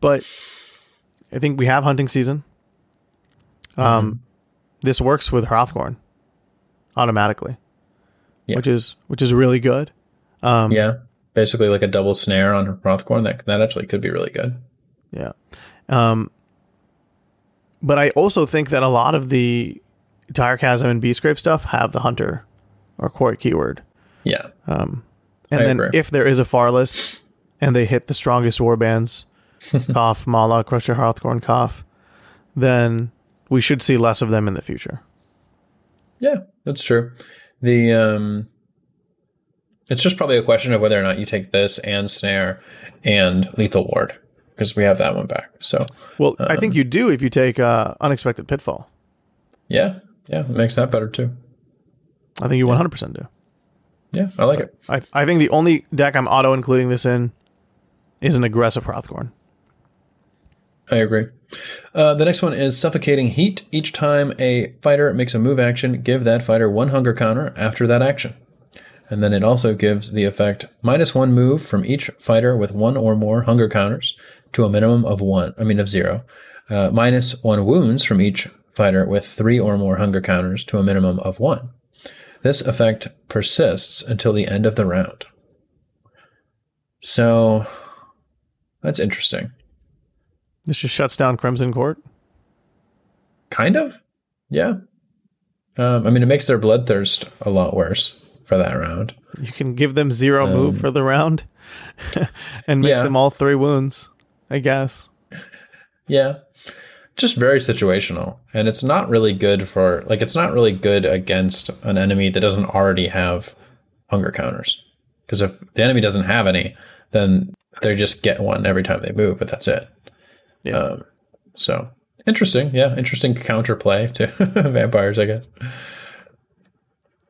but I think we have hunting season. Um, Mm-hmm. this works with Hrothgorn automatically, Yeah. which is which is really good. Um, Yeah, basically like a double snare on Hrothgorn. That that actually could be really good. Yeah. Um, but I also think that a lot of the Dire Chasm and Beastgrave stuff have the hunter or quarry keyword. Yeah, Um, And I then agree. if there is a Farless and they hit the strongest warbands, Koff, Mala, Crusher, Hrothgorn, cough, then we should see less of them in the future. yeah, that's true. The um, it's just probably a question of whether or not you take this and snare and lethal ward because we have that one back. So Well, I Um, think you do if you take uh, Unexpected Pitfall. yeah, yeah, it makes that better too. I think you 100% do. Yeah, I like it. I, I think the only deck I'm auto including this in is an aggressive Hrothgorn. I agree. Uh, the next one is suffocating heat. Each time a fighter makes a move action, give that fighter one hunger counter after that action. And then it also gives the effect minus one move from each fighter with one or more hunger counters to a minimum of one, I mean, of zero. Uh, minus one wounds from each fighter with three or more hunger counters to a minimum of one. This effect persists until the end of the round. So that's interesting. This just shuts down Crimson Court. Kind of. Yeah. Um, I mean, it makes their bloodthirst a lot worse for that round. You can give them zero move for the round and make Um, yeah. them all three wounds, I guess. Yeah. Just very situational. And it's not really good for, like, it's not really good against an enemy that doesn't already have hunger counters. Because if the enemy doesn't have any, then they just get one every time they move, but that's it. Yeah. Um, so interesting. Yeah. Interesting counterplay to vampires, I guess.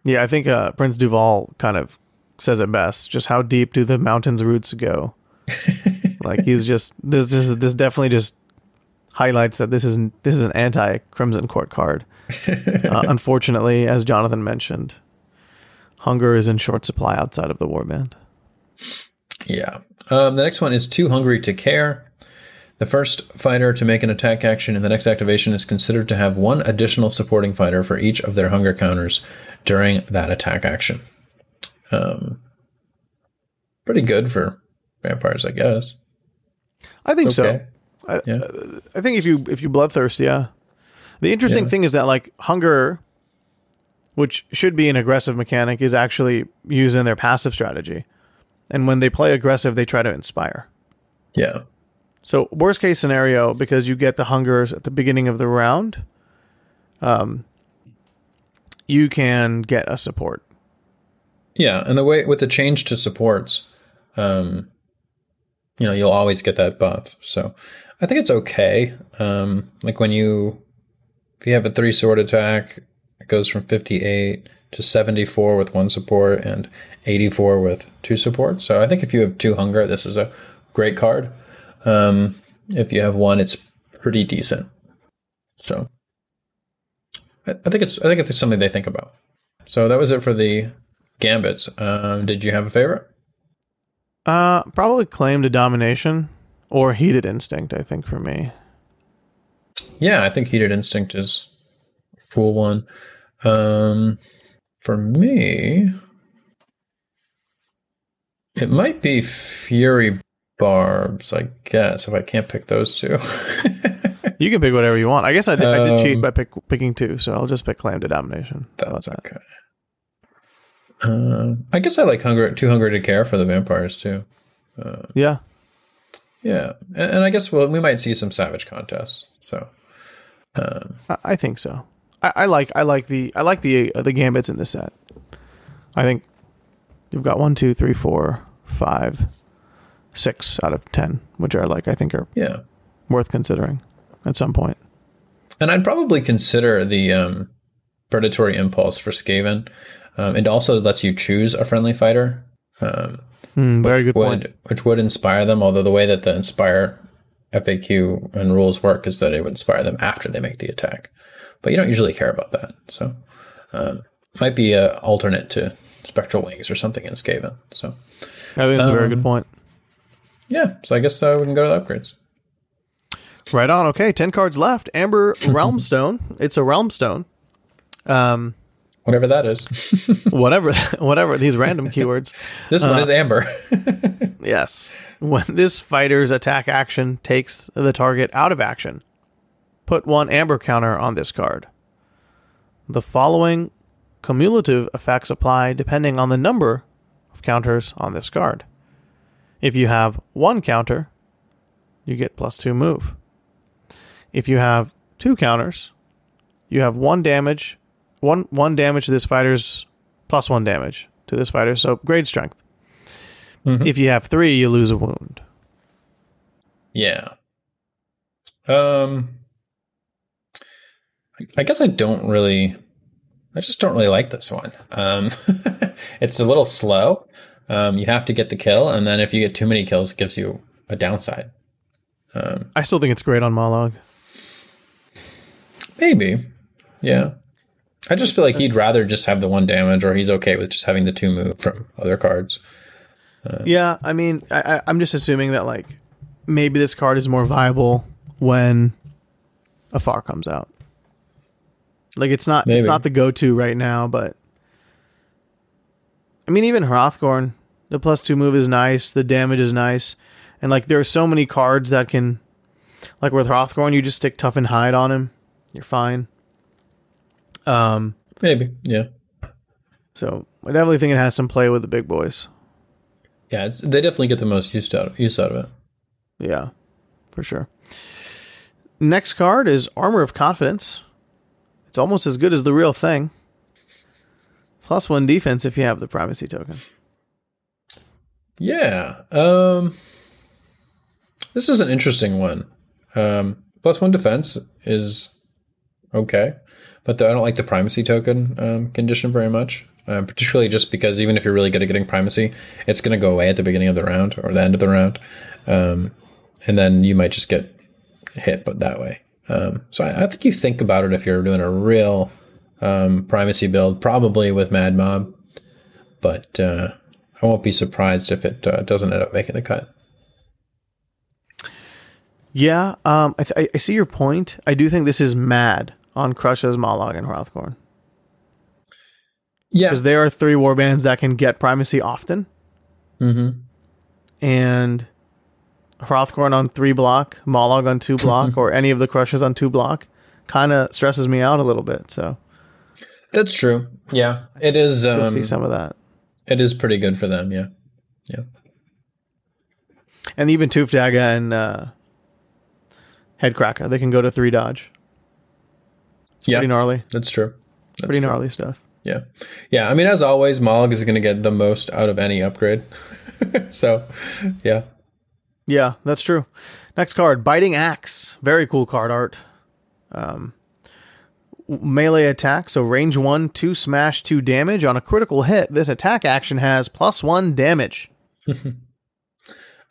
Yeah, I think uh, Prince Duvalle kind of says it best. Just how deep do the mountain's roots go? like he's just this. This is this definitely just highlights that this is this is an anti Crimson Court card. Uh, unfortunately, as Jonathan mentioned, hunger is in short supply outside of the warband. Yeah. Um, the next one is too hungry to care. The first fighter to make an attack action in the next activation is considered to have one additional supporting fighter for each of their hunger counters during that attack action. Um, pretty good for vampires, I guess. I think Okay. so. I, Yeah. I think if you if you bloodthirst, yeah. The interesting Yeah. thing is that like hunger, which should be an aggressive mechanic, is actually used in their passive strategy. And when they play aggressive, they try to inspire. Yeah. So worst case scenario, because you get the hungers at the beginning of the round, um, you can get a support. Yeah, and the way with the change to supports, um, you know, you'll always get that buff. So I think it's okay. Um, like when you, if you have a three sword attack, it goes from fifty eight to seventy four with one support and eighty four with two supports. So I think if you have two hunger, this is a great card. Um, if you have one, it's pretty decent. So I, I think it's I think it's something they think about. So that was it for the gambits. Um, did you have a favorite? Uh, probably claim to domination or heated instinct. I think for me. Yeah, I think heated instinct is a cool one. Um, for me, it might be fury barbs. I guess if I can't pick those two. You can pick whatever you want. I guess I did, I did cheat Um, by pick, picking two, so I'll just pick claim to domination. That's that? okay. Uh, I guess I like hunger, too hungry to care for the vampires too. Yeah, Yeah, and, and I guess well, we might see some savage contests. So um, I, I think so. I, I like I like the I like the uh, the gambits in this set. I think you've got one, two, three, four, five, six out of ten, which are like I think are yeah, worth considering at some point. and I'd probably consider the um, predatory impulse for Skaven. Um, it also lets you choose a friendly fighter. Um, Hmm, very good would, point. Which would inspire them, although the way that the inspire FAQ and rules work is that it would inspire them after they make the attack. But you don't usually care about that. So um, might be a alternate to Spectral Wings or something in Skaven. So I think that's a very good um, point. Yeah, so I guess uh, we can go to the upgrades. Right on. Okay, ten cards left. Amber Realmstone. It's a Realmstone. Um, Whatever that is. whatever, whatever these random keywords. this one is Amber. Yes. When this fighter's attack action takes the target out of action, put one amber counter on this card. The following cumulative effects apply depending on the number of counters on this card. If you have one counter, you get plus two move. If you have two counters, you have one damage, one one damage to this fighter's plus one damage to this fighter, so grade strength. If you have three, you lose a wound. yeah. Um I guess I don't really I just don't really like this one. Um it's a little slow. Um you have to get the kill and then if you get too many kills it gives you a downside. Um I still think it's great on Mollog. maybe. Yeah. I just feel like he'd rather just have the one damage or he's okay with just having the two move from other cards. Yeah, I mean, I, I, I'm just assuming that like maybe this card is more viable when a far comes out. Like it's not Maybe. it's not the go-to right now, but I mean even Hrothgorn, the plus two move is nice, the damage is nice, and like there are so many cards that can, like with Hrothgorn, you just stick tough and hide on him, you're fine. Um, Maybe. Yeah. so I definitely think it has some play with the big boys. Yeah, it's, they definitely get the most use out use out of it. Yeah, for sure. Next card is Armor of Confidence. It's almost as good as the real thing. Plus one defense if you have the primacy token. Yeah. Um this is an interesting one. Um plus one defense is okay. But the, I don't like the primacy token um, condition very much. Um, particularly just because even if you're really good at getting primacy, it's going to go away at the beginning of the round or the end of the round, um, and then you might just get hit, but that way. Um, so I, I think you think about it if you're doing a real um, primacy build, probably with Mad Mob, but uh, I won't be surprised if it uh, doesn't end up making the cut. Yeah, um, I, th- I see your point. I do think this is mad on Krushas, Mollog, and Hrothgorn. Yeah, Because there are three warbands that can get primacy often. mm-hmm. And Hrothgorn on three block, Mollog on two block, or any of the Krushas on two block, kind of stresses me out a little bit. So That's true. Yeah, it is. Um, see some of that. it is pretty good for them. Yeah, yeah, And even Toofdaga and uh, Hedkrakka, they can go to three dodge. It's Yeah. pretty gnarly. that's true. That's Pretty true. gnarly stuff. Yeah, yeah. I mean, as always, Mollog is going to get the most out of any upgrade. so, yeah, Yeah, that's true. Next card, Biting Axe. Very cool card art. Um, melee attack, so range one, two smash, two damage. On a critical hit, this attack action has plus one damage.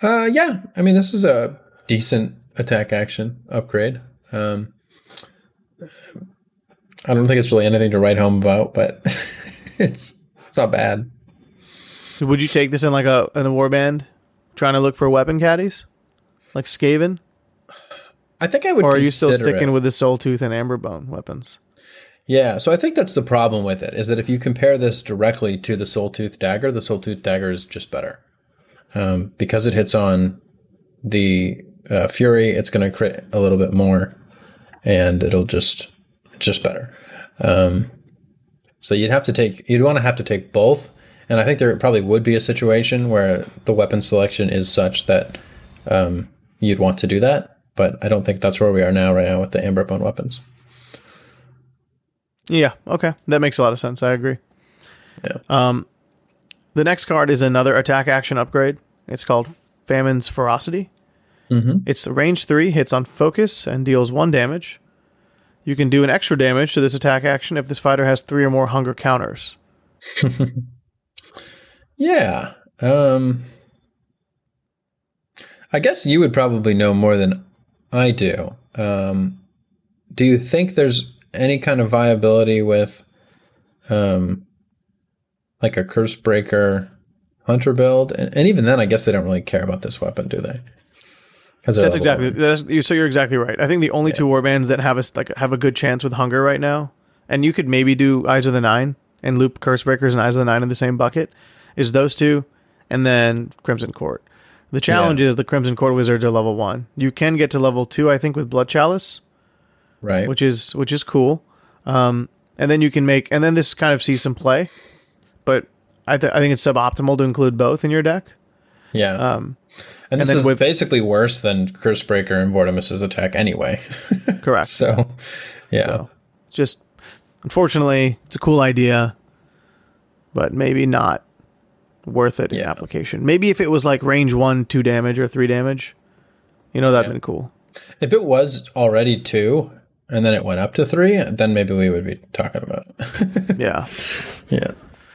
uh, yeah. I mean, this is a decent attack action upgrade. Um, I don't think it's really anything to write home about, but it's it's not bad. Would you take this in like a in a warband, trying to look for weapon caddies, like Skaven, I think I would. or are you still sticking it. with the Soul Tooth and Amberbone weapons? Yeah, so I think that's the problem with it is that if you compare this directly to the Soul Tooth Dagger, the Soul Tooth Dagger is just better um, because it hits on the uh, Fury. It's going to crit a little bit more, and it'll just just better. Um, so you'd have to take you'd want to have to take both, and I think there probably would be a situation where the weapon selection is such that um, you'd want to do that. But I don't think that's where we are now, right now, with the Amberbone weapons. Yeah, okay, that makes a lot of sense. I agree. Yeah. Um, the next card is another attack action upgrade. It's called Famine's Ferocity. Mm-hmm. It's range three, hits on focus, and deals one damage. You can do an extra damage to this attack action if this fighter has three or more hunger counters. Yeah. Um I guess you would probably know more than I do. Um do you think there's any kind of viability with um like a curse breaker hunter build? And, and even then I guess they don't really care about this weapon, do they? That's exactly that's, you- so. You're exactly right. I think the only two warbands that have a like have a good chance with hunger right now, and you could maybe do Eyes of the Nine and loop Cursebreakers and Eyes of the Nine in the same bucket, is those two, and then Crimson Court. The challenge is the Crimson Court wizards are level one. You can get to level two, I think, with Blood Chalice, right. which is which is cool. Um, and then you can make, and then this kind of sees some play, but I, th- I think it's suboptimal to include both in your deck. yeah. Um, and this then is with- basically worse than curse breaker and Vortemis's attack anyway. correct. so yeah. So, just unfortunately, it's a cool idea, but maybe not worth it in application. Maybe if it was like range one, two damage or three damage, you know, that'd Yeah. been cool. If it was already two and then it went up to three, then maybe we would be talking about it. Yeah. yeah.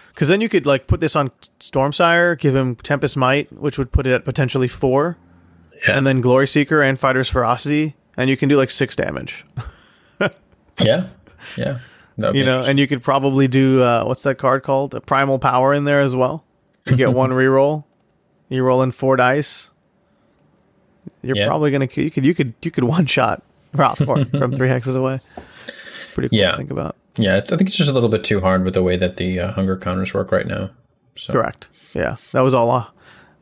Because then you could like put this on Stormsire, give him Tempest Might, which would put it at potentially four, Yeah. and then Glory Seeker and Fighter's Ferocity, and you can do like six damage. Yeah. Yeah. You know, and you could probably do uh, what's that card called? A Primal Power in there as well. You get one reroll. You roll in four dice. You're Yeah. probably gonna you could you could you could one shot Hrothgorn from three hexes away. It's pretty cool Yeah. to think about. yeah, I think it's just a little bit too hard with the way that the uh, hunger counters work right now. So Correct. Yeah, that was all a,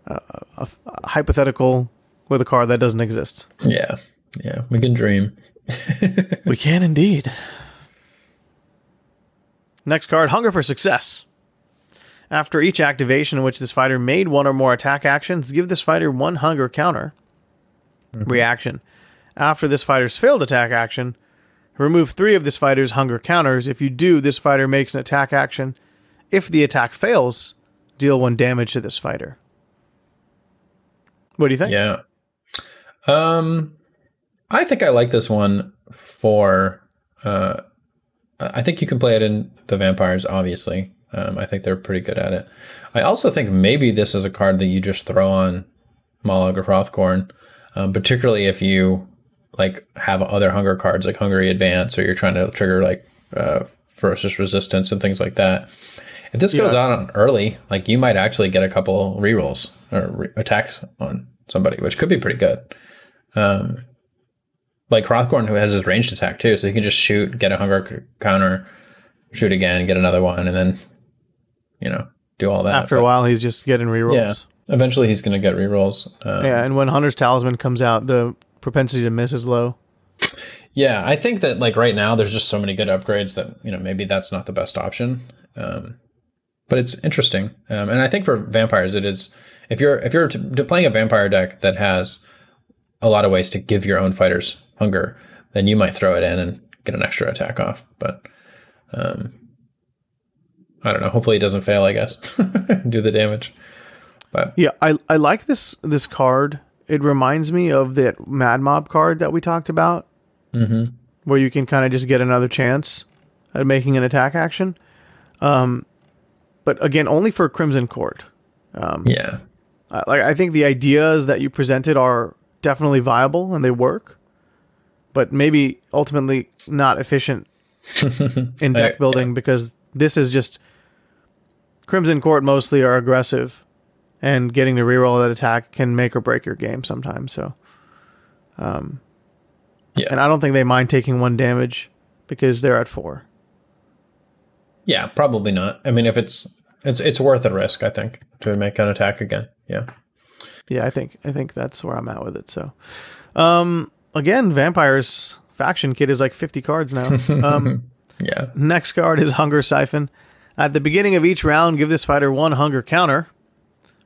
a, a, a hypothetical with a card that doesn't exist. yeah. Yeah. We can dream. we can indeed. Next card, Hunger for Success. After each activation in which this fighter made one or more attack actions, give this fighter one hunger counter reaction. After this fighter's failed attack action, remove three of this fighter's hunger counters. If you do, this fighter makes an attack action. If the attack fails, deal one damage to this fighter. What do you think? Yeah. Um, I think I like this one for. Uh, I think you can play it in the vampires. Obviously, um, I think they're pretty good at it. I also think maybe this is a card that you just throw on Mollog or Hrothgorn, um, particularly if you like have other hunger cards like Hungry Advance, or you're trying to trigger like uh, ferocious resistance and things like that. If this goes Yeah. out on early, like you might actually get a couple rerolls or re- attacks on somebody, which could be pretty good. Um, like Hrothgorn, who has his ranged attack too, so he can just shoot, get a hunger counter, shoot again, get another one, and then you know do all that. After a while, he's just getting rerolls. yeah, Eventually, he's going to get rerolls. Um, yeah, and when Hunter's Talisman comes out, the propensity to miss is low. Yeah, I think that like right now, there's just so many good upgrades that you know maybe that's not the best option. Um, but it's interesting, um, and I think for vampires, it is. If you're if you're to, to playing a vampire deck that has a lot of ways to give your own fighters hunger, then you might throw it in and get an extra attack off. But um, I don't know. Hopefully, it doesn't fail. I guess do the damage. But yeah, I I like this this card. It reminds me of that Mad Mob card that we talked about, mm-hmm. where you can kind of just get another chance at making an attack action. Um, but again, only for Crimson Court. Um, yeah, I, like I think the ideas that you presented are definitely viable and they work, but maybe ultimately not efficient in deck building yeah. because this is just Crimson Court mostly are aggressive, and getting the reroll that attack can make or break your game sometimes. So, um, yeah, and I don't think they mind taking one damage because they're at four. Yeah, probably not. I mean, if it's it's it's worth a risk, I think, to make an attack again. Yeah. Yeah, I think I think that's where I'm at with it. So, um, again, vampires faction kit is like 50 cards now. Um, yeah. Next card is Hunger Siphon. At the beginning of each round, give this fighter one hunger counter.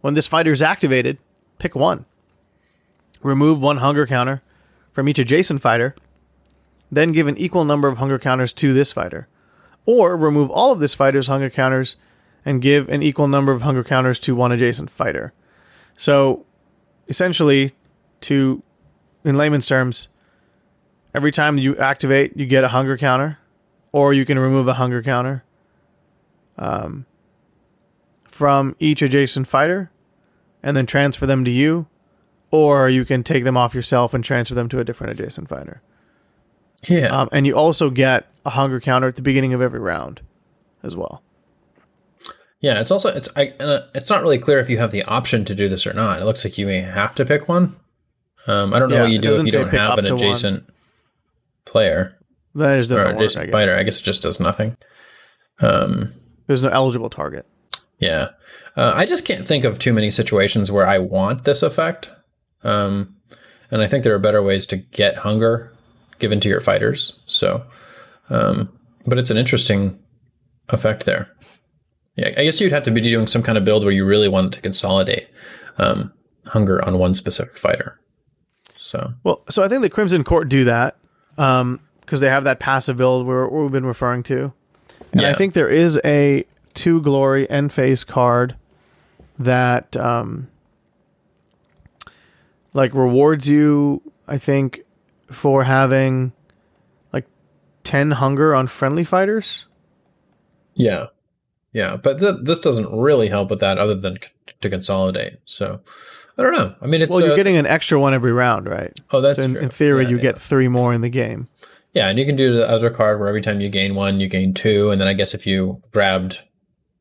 When this fighter is activated, pick one. Remove one hunger counter from each adjacent fighter. Then give an equal number of hunger counters to this fighter. Or remove all of this fighter's hunger counters and give an equal number of hunger counters to one adjacent fighter. So, essentially, to in layman's terms, every time you activate, you get a hunger counter, or you can remove a hunger counter um, from each adjacent fighter and then transfer them to you, or you can take them off yourself and transfer them to a different adjacent fighter. Yeah. Um, and you also get a hunger counter at the beginning of every round as well. Yeah, it's also it's I, uh, it's not really clear if you have the option to do this or not. It looks like you may have to pick one. Um, I don't know yeah, what you do if you don't have an adjacent player. That just doesn't work. I fighter. I guess it just does nothing. Um, There's no eligible target. Yeah, uh, I just can't think of too many situations where I want this effect. Um, and I think there are better ways to get hunger given to your fighters. So, um, but it's an interesting effect there. Yeah, I guess you'd have to be doing some kind of build where you really want to consolidate um, hunger on one specific fighter. So well, so I think the Crimson Court do that because um, they have that passive build where we've been referring to, and yeah. I think there is a two glory and face card that um, like rewards you. I think for having like ten hunger on friendly fighters. Yeah, yeah, but th- this doesn't really help with that, other than c- to consolidate. So I don't know. I mean, it's well, you're uh, getting an extra one every round, right? Oh, that's so in, in theory, yeah, you yeah. get three more in the game. Yeah, and you can do the other card where every time you gain one, you gain two, and then I guess if you grabbed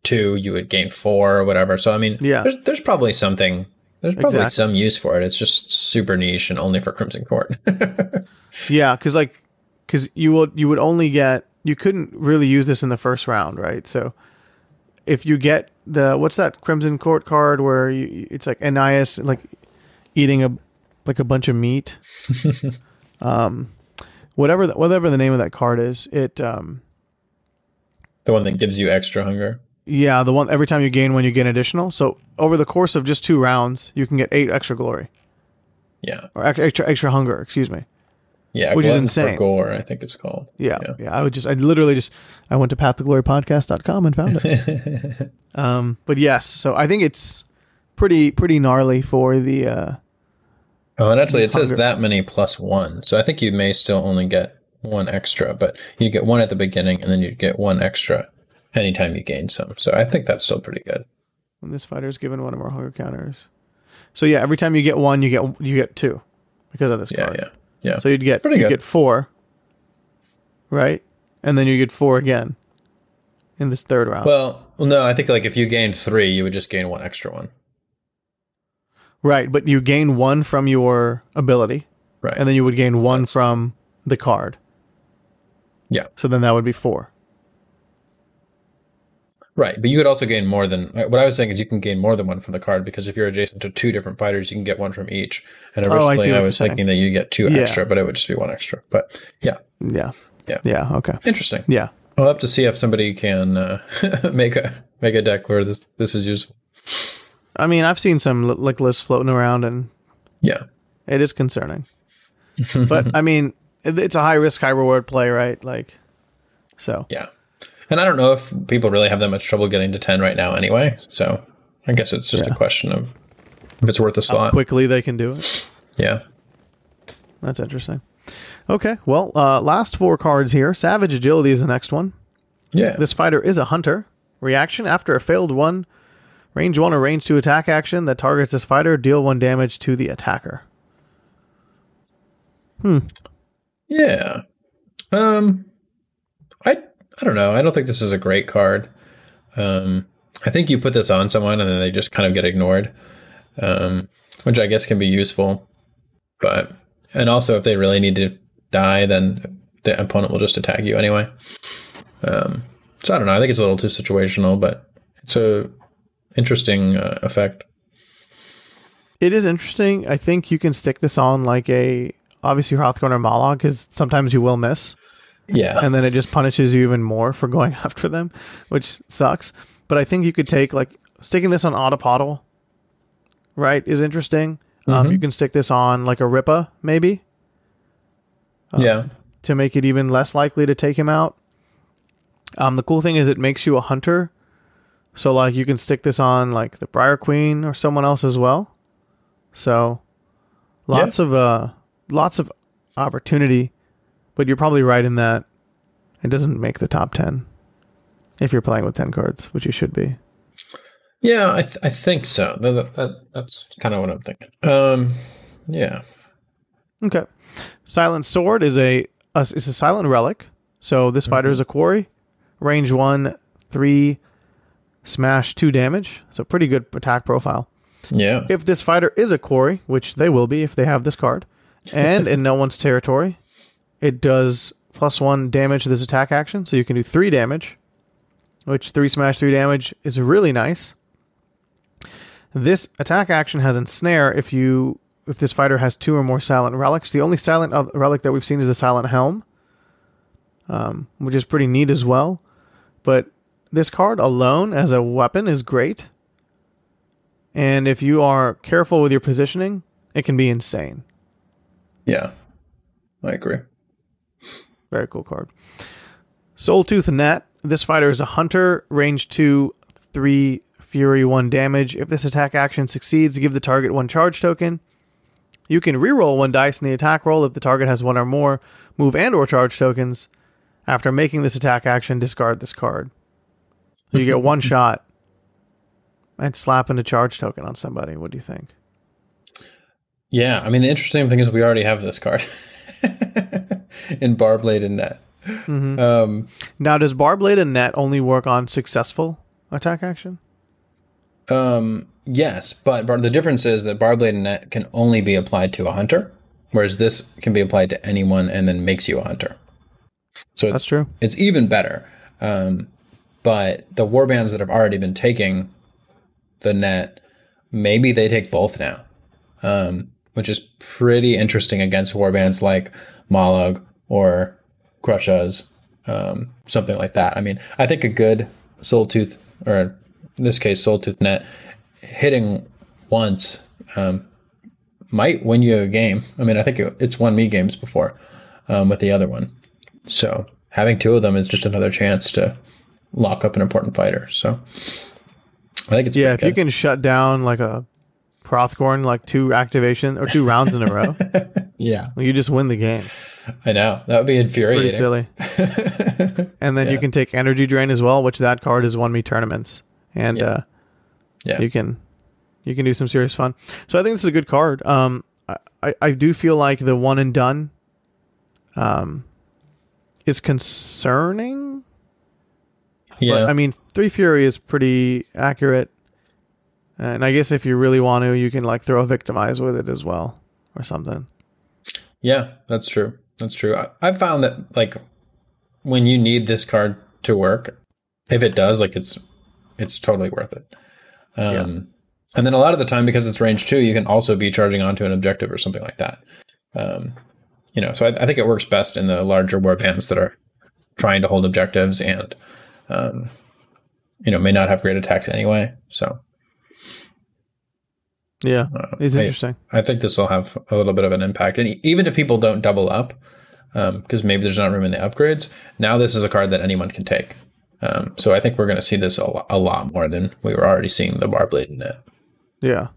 two, you would gain four or whatever. So I mean, yeah, there's there's probably something. There's probably exactly. some use for it. It's just super niche and only for Crimson Court. yeah, because like, because you would you would only get you couldn't really use this in the first round, right? So if you get the what's that Crimson Court card where you, it's like Anais like eating a like a bunch of meat. um, whatever the, whatever the name of that card is, it um, the one that gives you extra hunger. Yeah, the one every time you gain one, you gain additional. So over the course of just two rounds, you can get eight extra glory. Yeah, or extra extra hunger. Excuse me. Yeah, which is insane. Gore, I think it's called. Yeah, yeah, yeah, I would just, I literally just, I went to pathtoGlorypodcast.com and found it. um, but yes, so I think it's pretty, pretty gnarly for the. Uh, oh, and actually, it hunger. says that many plus one, so I think you may still only get one extra, but you get one at the beginning, and then you get one extra anytime you gain some. So I think that's still pretty good. When this fighter is given one of our hunger counters, so yeah, every time you get one, you get you get two because of this yeah, card. Yeah, yeah. So you'd get you get four, right? And then you get four again in this third round. Well, well, no, I think like if you gained three, you would just gain one extra one. Right, but you gain one from your ability, right? And then you would gain one from the card. Yeah. So then that would be four. Right, but you could also gain more than what I was saying is you can gain more than one from the card because if you're adjacent to two different fighters, you can get one from each. And Oh, I originally I, was thinking that you get two Yeah. extra, but it would just be one extra. But yeah, Yeah. Yeah. Yeah. Okay. interesting. Yeah. We'll have to see if somebody can uh, make a make a deck where this this is useful. I mean, I've seen some li- like lists floating around, and Yeah, it is concerning. but I mean, it- it's a high risk, high reward play, right? Like, so yeah. And I don't know if people really have that much trouble getting to ten right now, anyway. So I guess it's just Yeah. a question of if it's worth a slot. quickly they can do it. Yeah. That's interesting. Okay. Well, uh, last four cards here. Savage Agility is the next one. Yeah. This fighter is a hunter. Reaction after a failed one, range one or range two attack action that targets this fighter, deal one damage to the attacker. Hmm. Yeah. Um I I don't know. I don't think this is a great card. Um I think you put this on someone and then they just kind of get ignored. Um which I guess can be useful. But and also if they really need to die then the opponent will just attack you anyway. Um so I don't know. I think it's a little too situational, but it's a interesting uh, effect. It is interesting. I think you can stick this on like a obviously Hrothgorn or Mollog because sometimes you will miss, Yeah. and then it just punishes you even more for going after them, which sucks. But I think you could take like sticking this on Otapatl, right? Is interesting. Um, Mhm. you can stick this on like a Ripa, maybe yeah. to make it even less likely to take him out. Um, the cool thing is it makes you a hunter, so like you can stick this on like the Briar Queen or someone else as well. So lots of uh lots of opportunity, but you're probably right in that it doesn't make the top ten if you're playing with ten cards, which you should be. Yeah, I, th- I think so. That, that, that- that's kind of what I'm thinking. Um, yeah. Okay. Silent Sword is a, a is a silent relic. So this fighter is a quarry, range one, three, smash two damage. So pretty good attack profile. Yeah. If this fighter is a quarry, which they will be if they have this card, and in no one's territory, it does plus one damage to this attack action. So you can do three damage, which three smash three damage is really nice. This attack action has ensnare if you if this fighter has two or more silent relics. The only silent uh, relic that we've seen is the silent helm, um, which is pretty neat as well. But this card alone as a weapon is great. And if you are careful with your positioning, it can be insane. Yeah. I agree. Very cool card. Soul Tooth Net. This fighter is a hunter, range 2, 3, fury 1 damage. If this attack action succeeds, give the target one charge token. You can reroll one dice in the attack roll if the target has one or more move and or charge tokens. After making this attack action, discard this card. You get one shot and slap in a charge token on somebody. What do you think? Yeah. I mean, the interesting thing is we already have this card in Barblade and Net. Um, Now, does Barblade and Net only work on successful attack action? um, yes, but bar- the difference is that Barblade and Net can only be applied to a hunter, whereas this can be applied to anyone and then makes you a hunter. So it's That's true. it's even better. Um, but the warbands that have already been taking the net, maybe they take both now, um, which is pretty interesting against warbands like Mollog or Krushas, um, something like that. I mean, I think a good Soul Tooth, or in this case, Soul Tooth net, hitting once um, might win you a game. I mean, I think it- it's won me games before um, with the other one. So having two of them is just another chance to lock up an important fighter. So I think it's Yeah, if you can shut down like a Hrothgorn like two activation or two rounds in a row, yeah, you just win the game. I know that would be Pretty infuriating. silly. and then you can take energy drain as well, which that card has won me tournaments, and Yeah. uh, Yeah. you can you can do some serious fun. So I think this is a good card. Um, I, I, I do feel like the one and done, um, is concerning. Yeah, But I mean, three fury is pretty accurate, and I guess if you really want to, you can like throw a victimize with it as well, or something. yeah, that's true. That's true. I, I've found that like when you need this card to work, if it does, like it's it's totally worth it. Um, And then a lot of the time, because it's range two, you can also be charging onto an objective or something like that. Um, you know, so I, I think it works best in the larger war bands that are trying to hold objectives and, um, you know, may not have great attacks anyway. So Yeah, uh, it's I- interesting. I think this will have a little bit of an impact. And even if people don't double up, because maybe there's not room in the upgrades, now this is a card that anyone can take. Um, so I think we're going to see this a, lo- a lot more than we were already seeing the Barblade in it. Yeah,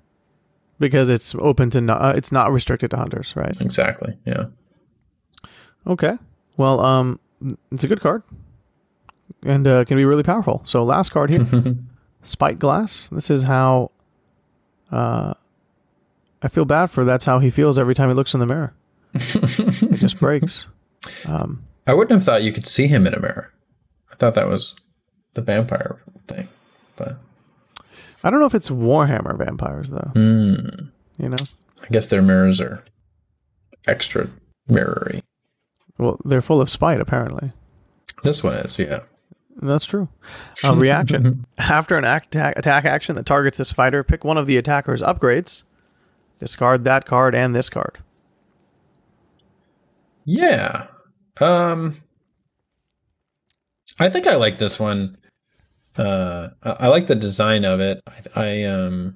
because it's open to not, uh, it's not restricted to hunters, right? Exactly. Yeah. Okay. Well, um, it's a good card, and uh, can be really powerful. So last card here, Spike Glass. This is how. Uh, I feel bad for. That's how he feels every time he looks in the mirror. it just breaks. Um, I wouldn't have thought you could see him in a mirror. I thought that was the vampire thing, but I don't know if it's Warhammer vampires though. mm, You know, I guess their mirrors are extra mirrory. well, they're full of spite apparently. This one is, yeah. That's true. Uh, reaction. After an act- attack, attack action that targets this fighter, pick one of the attacker's upgrades. Discard that card and this card. Yeah. Um I think I like this one. Uh I, I like the design of it. I, I um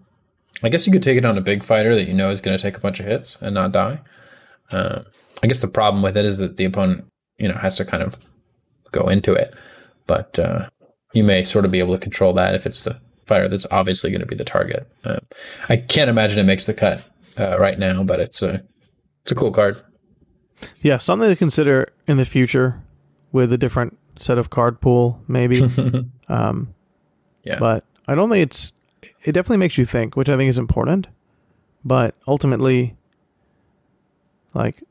I guess you could take it on a big fighter that you know is going to take a bunch of hits and not die. Um I guess the problem with it is that the opponent, you know, has to kind of go into it. But uh you may sort of be able to control that if it's the fighter that's obviously going to be the target. Um, I can't imagine it makes the cut uh, right now, but it's a it's a cool card. Yeah, something to consider in the future with a different set of card pool, maybe. um, Yeah. but I don't think it's. It definitely makes you think, which I think is important. But ultimately, like,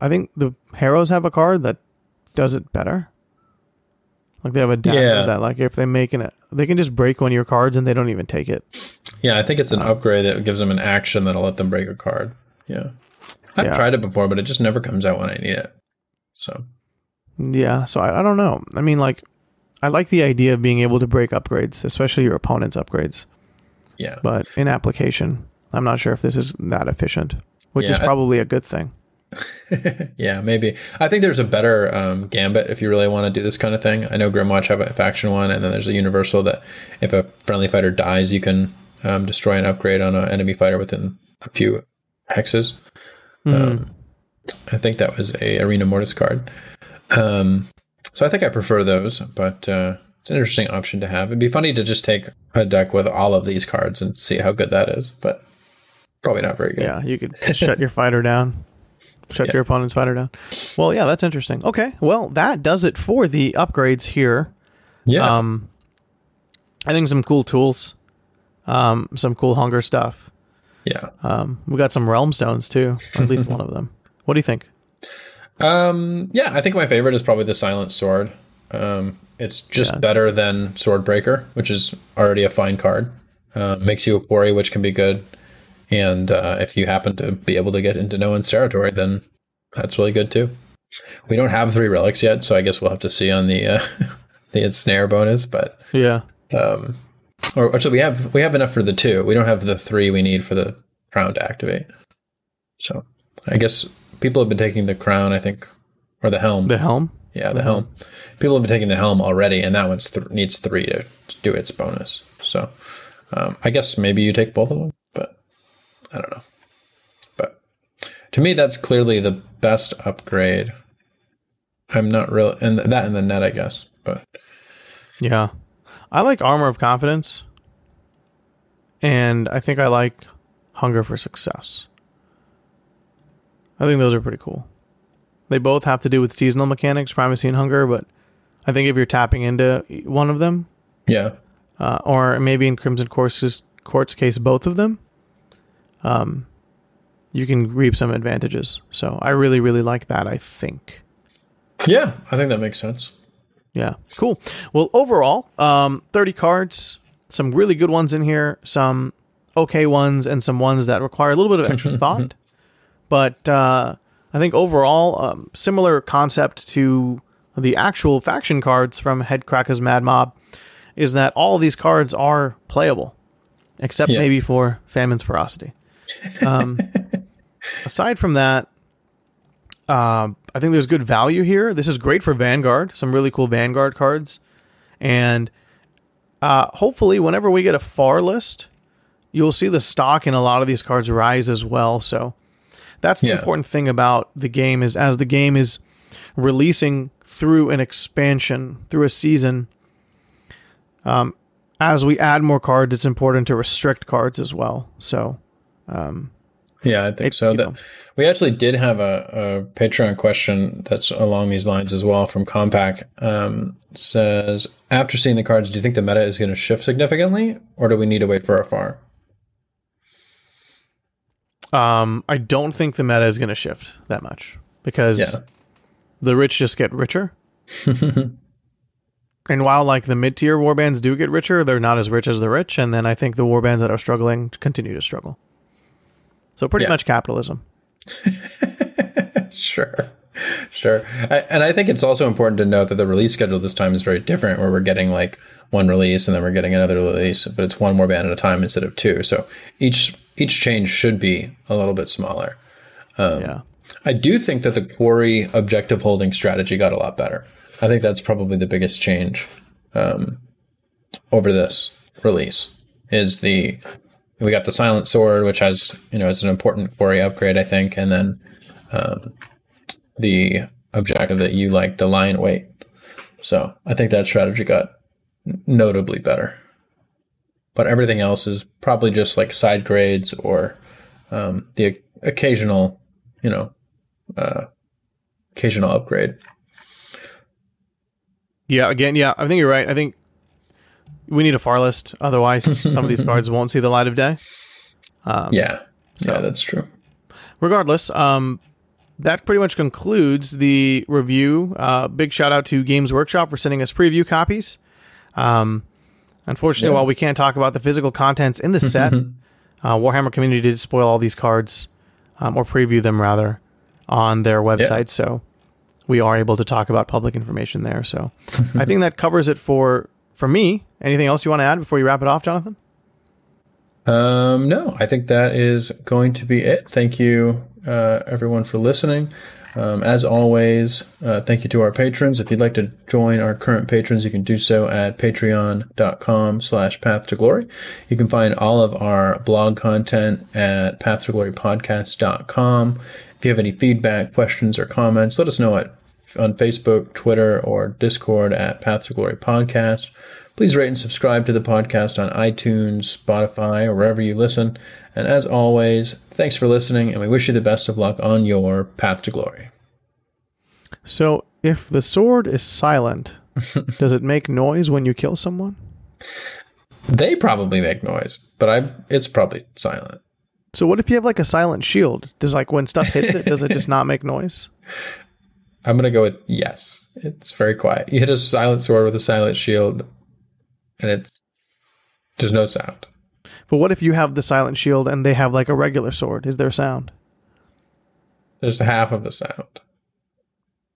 I think the Harrows have a card that does it better. Like they have a dagger Yeah. that, like, if they make an, they can just break one of your cards and they don't even take it. Yeah, I think it's an upgrade that gives them an action that'll let them break a card. Yeah. I've Yeah. tried it before, but it just never comes out when I need it. So, Yeah, so I, I don't know. I mean, like, I like the idea of being able to break upgrades, especially your opponent's upgrades. yeah. But in application, I'm not sure if this is that efficient, which Yeah, is probably a good thing. yeah, maybe. I think there's a better um, gambit if you really want to do this kind of thing. I know Grymwatch have a faction one, and then there's a universal that if a friendly fighter dies, you can um, destroy an upgrade on an enemy fighter within a few hexes. Um, I think that was a Arena Mortis card. Um, so I think I prefer those, but uh, it's an interesting option to have. It'd be funny to just take a deck with all of these cards and see how good that is, but probably not very good. Yeah, you could shut your fighter down, shut your opponent's fighter down. Well, yeah, that's interesting. Okay, well, that does it for the upgrades here. Yeah. Um, I think some cool tools, um, some cool hunger stuff. yeah. Um, we got some realm stones too, at least one of them. What do you think? Um, yeah, I think my favorite is probably the Silent Sword. Um, it's just Yeah. better than Swordbreaker, which is already a fine card. Uh, makes you a quarry, which can be good. And uh, if you happen to be able to get into no one's territory, then that's really good too. We don't have three relics yet, so I guess we'll have to see on the uh, the snare bonus. But Yeah, um, or, so we have we have enough for the two. We don't have the three we need for the crown to activate. So I guess people have been taking the crown. I think, or the helm. the helm. yeah, the helm. People have been taking the helm already, and that one th- needs three to, to do its bonus. So um, I guess maybe you take both of them, I don't know. But to me, that's clearly the best upgrade. I'm not real, and that in the net, I guess. But Yeah. I like Armor of Confidence. And I think I like Hunger for Success. I think those are pretty cool. They both have to do with seasonal mechanics, primacy and hunger, but I think if you're tapping into one of them, yeah, uh, or maybe in Crimson Court's, Court's case, both of them, um, you can reap some advantages. So I really, really like that, I think. yeah, I think that makes sense. Yeah, cool. Well, overall, um, 30 cards, some really good ones in here, some okay ones, and some ones that require a little bit of extra thought. But uh, I think overall, um, similar concept to the actual faction cards from Hedkrakka's Mad Mob. is that all these cards are playable, except Yeah. maybe for Famine's Ferocity. Um, aside from that, um, I think there's good value here. This is great for Vanguard, some really cool Vanguard cards. And uh, hopefully, whenever we get a FAR list, you'll see the stock in a lot of these cards rise as well. So that's the Yeah. important thing about the game is as the game is releasing through an expansion, through a season, um, as we add more cards, it's important to restrict cards as well. So Yeah, I think It- so. That- we actually did have a, a Patreon question that's along these lines as well from Compact. Um, says, after seeing the cards, do you think the meta is going to shift significantly, or do we need to wait for a far? um, I don't think the meta is going to shift that much because Yeah. the rich just get richer. and while like the mid tier warbands do get richer, they're not as rich as the rich. And then I think the warbands that are struggling continue to struggle. So pretty Yeah. much capitalism. Sure. Sure. I, and I think it's also important to note that the release schedule this time is very different, where we're getting like one release and then we're getting another release, but it's one more band at a time instead of two. So each each change should be a little bit smaller. yeah. I do think that the quarry objective holding strategy got a lot better. I think that's probably the biggest change um, over this release. Is the we got the silent sword, which has you know is an important quarry upgrade, I think, and then um, the objective that you like, the lie in wait. So I think that strategy got notably better. But everything else is probably just like side grades or um, the occasional, you know, uh, occasional upgrade. Yeah, again, yeah, I think you're right. I think we need a far list. Otherwise, some of these cards won't see the light of day. yeah, yeah, that's true. regardless, um, that pretty much concludes the review. Uh, big shout out to Games Workshop for sending us preview copies. Um, unfortunately, Yeah. while we can't talk about the physical contents in the set, uh, Warhammer Community did spoil all these cards, um, or preview them rather, on their website. So we are able to talk about public information there. So I think that covers it for for me. Anything else you want to add before you wrap it off, Jonathan? Um, no, I think that is going to be it. Thank you, uh, everyone, for listening. Um, as always, uh, thank you to our patrons. If you'd like to join our current patrons, you can do so at patreon.com slash path to glory. You can find all of our blog content at path to glory podcast.com. If you have any feedback, questions, or comments, let us know at on Facebook, Twitter, or Discord at Path to Glory Podcast. Please rate and subscribe to the podcast on iTunes, Spotify, or wherever you listen. And as always, thanks for listening, and we wish you the best of luck on your path to glory. So if the sword is silent, does it make noise when you kill someone? They probably make noise, but I it's probably silent. So what if you have like a silent shield? Does like when stuff hits it, does it just not make noise? I'm gonna go with yes. It's very quiet. You hit a silent sword with a silent shield, and it's there's no sound. But what if you have the silent shield and they have like a regular sword? Is there sound? There's half of a sound.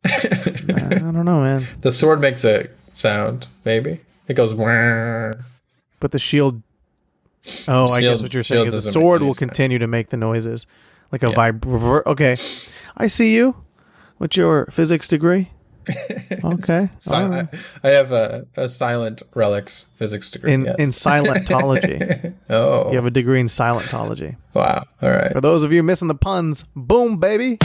I don't know, man. The sword makes a sound, maybe. It goes "Wah." But the shield. Oh, I guess what you're saying is the sword will continue to make the noises, like a Yeah. vibr. Okay, I see you. What's your physics degree? Okay, Si- all right. I have a, a silent relics physics degree. in yes. in silentology. oh, you have a degree in silentology. wow. All right. For those of you missing the puns, boom, baby.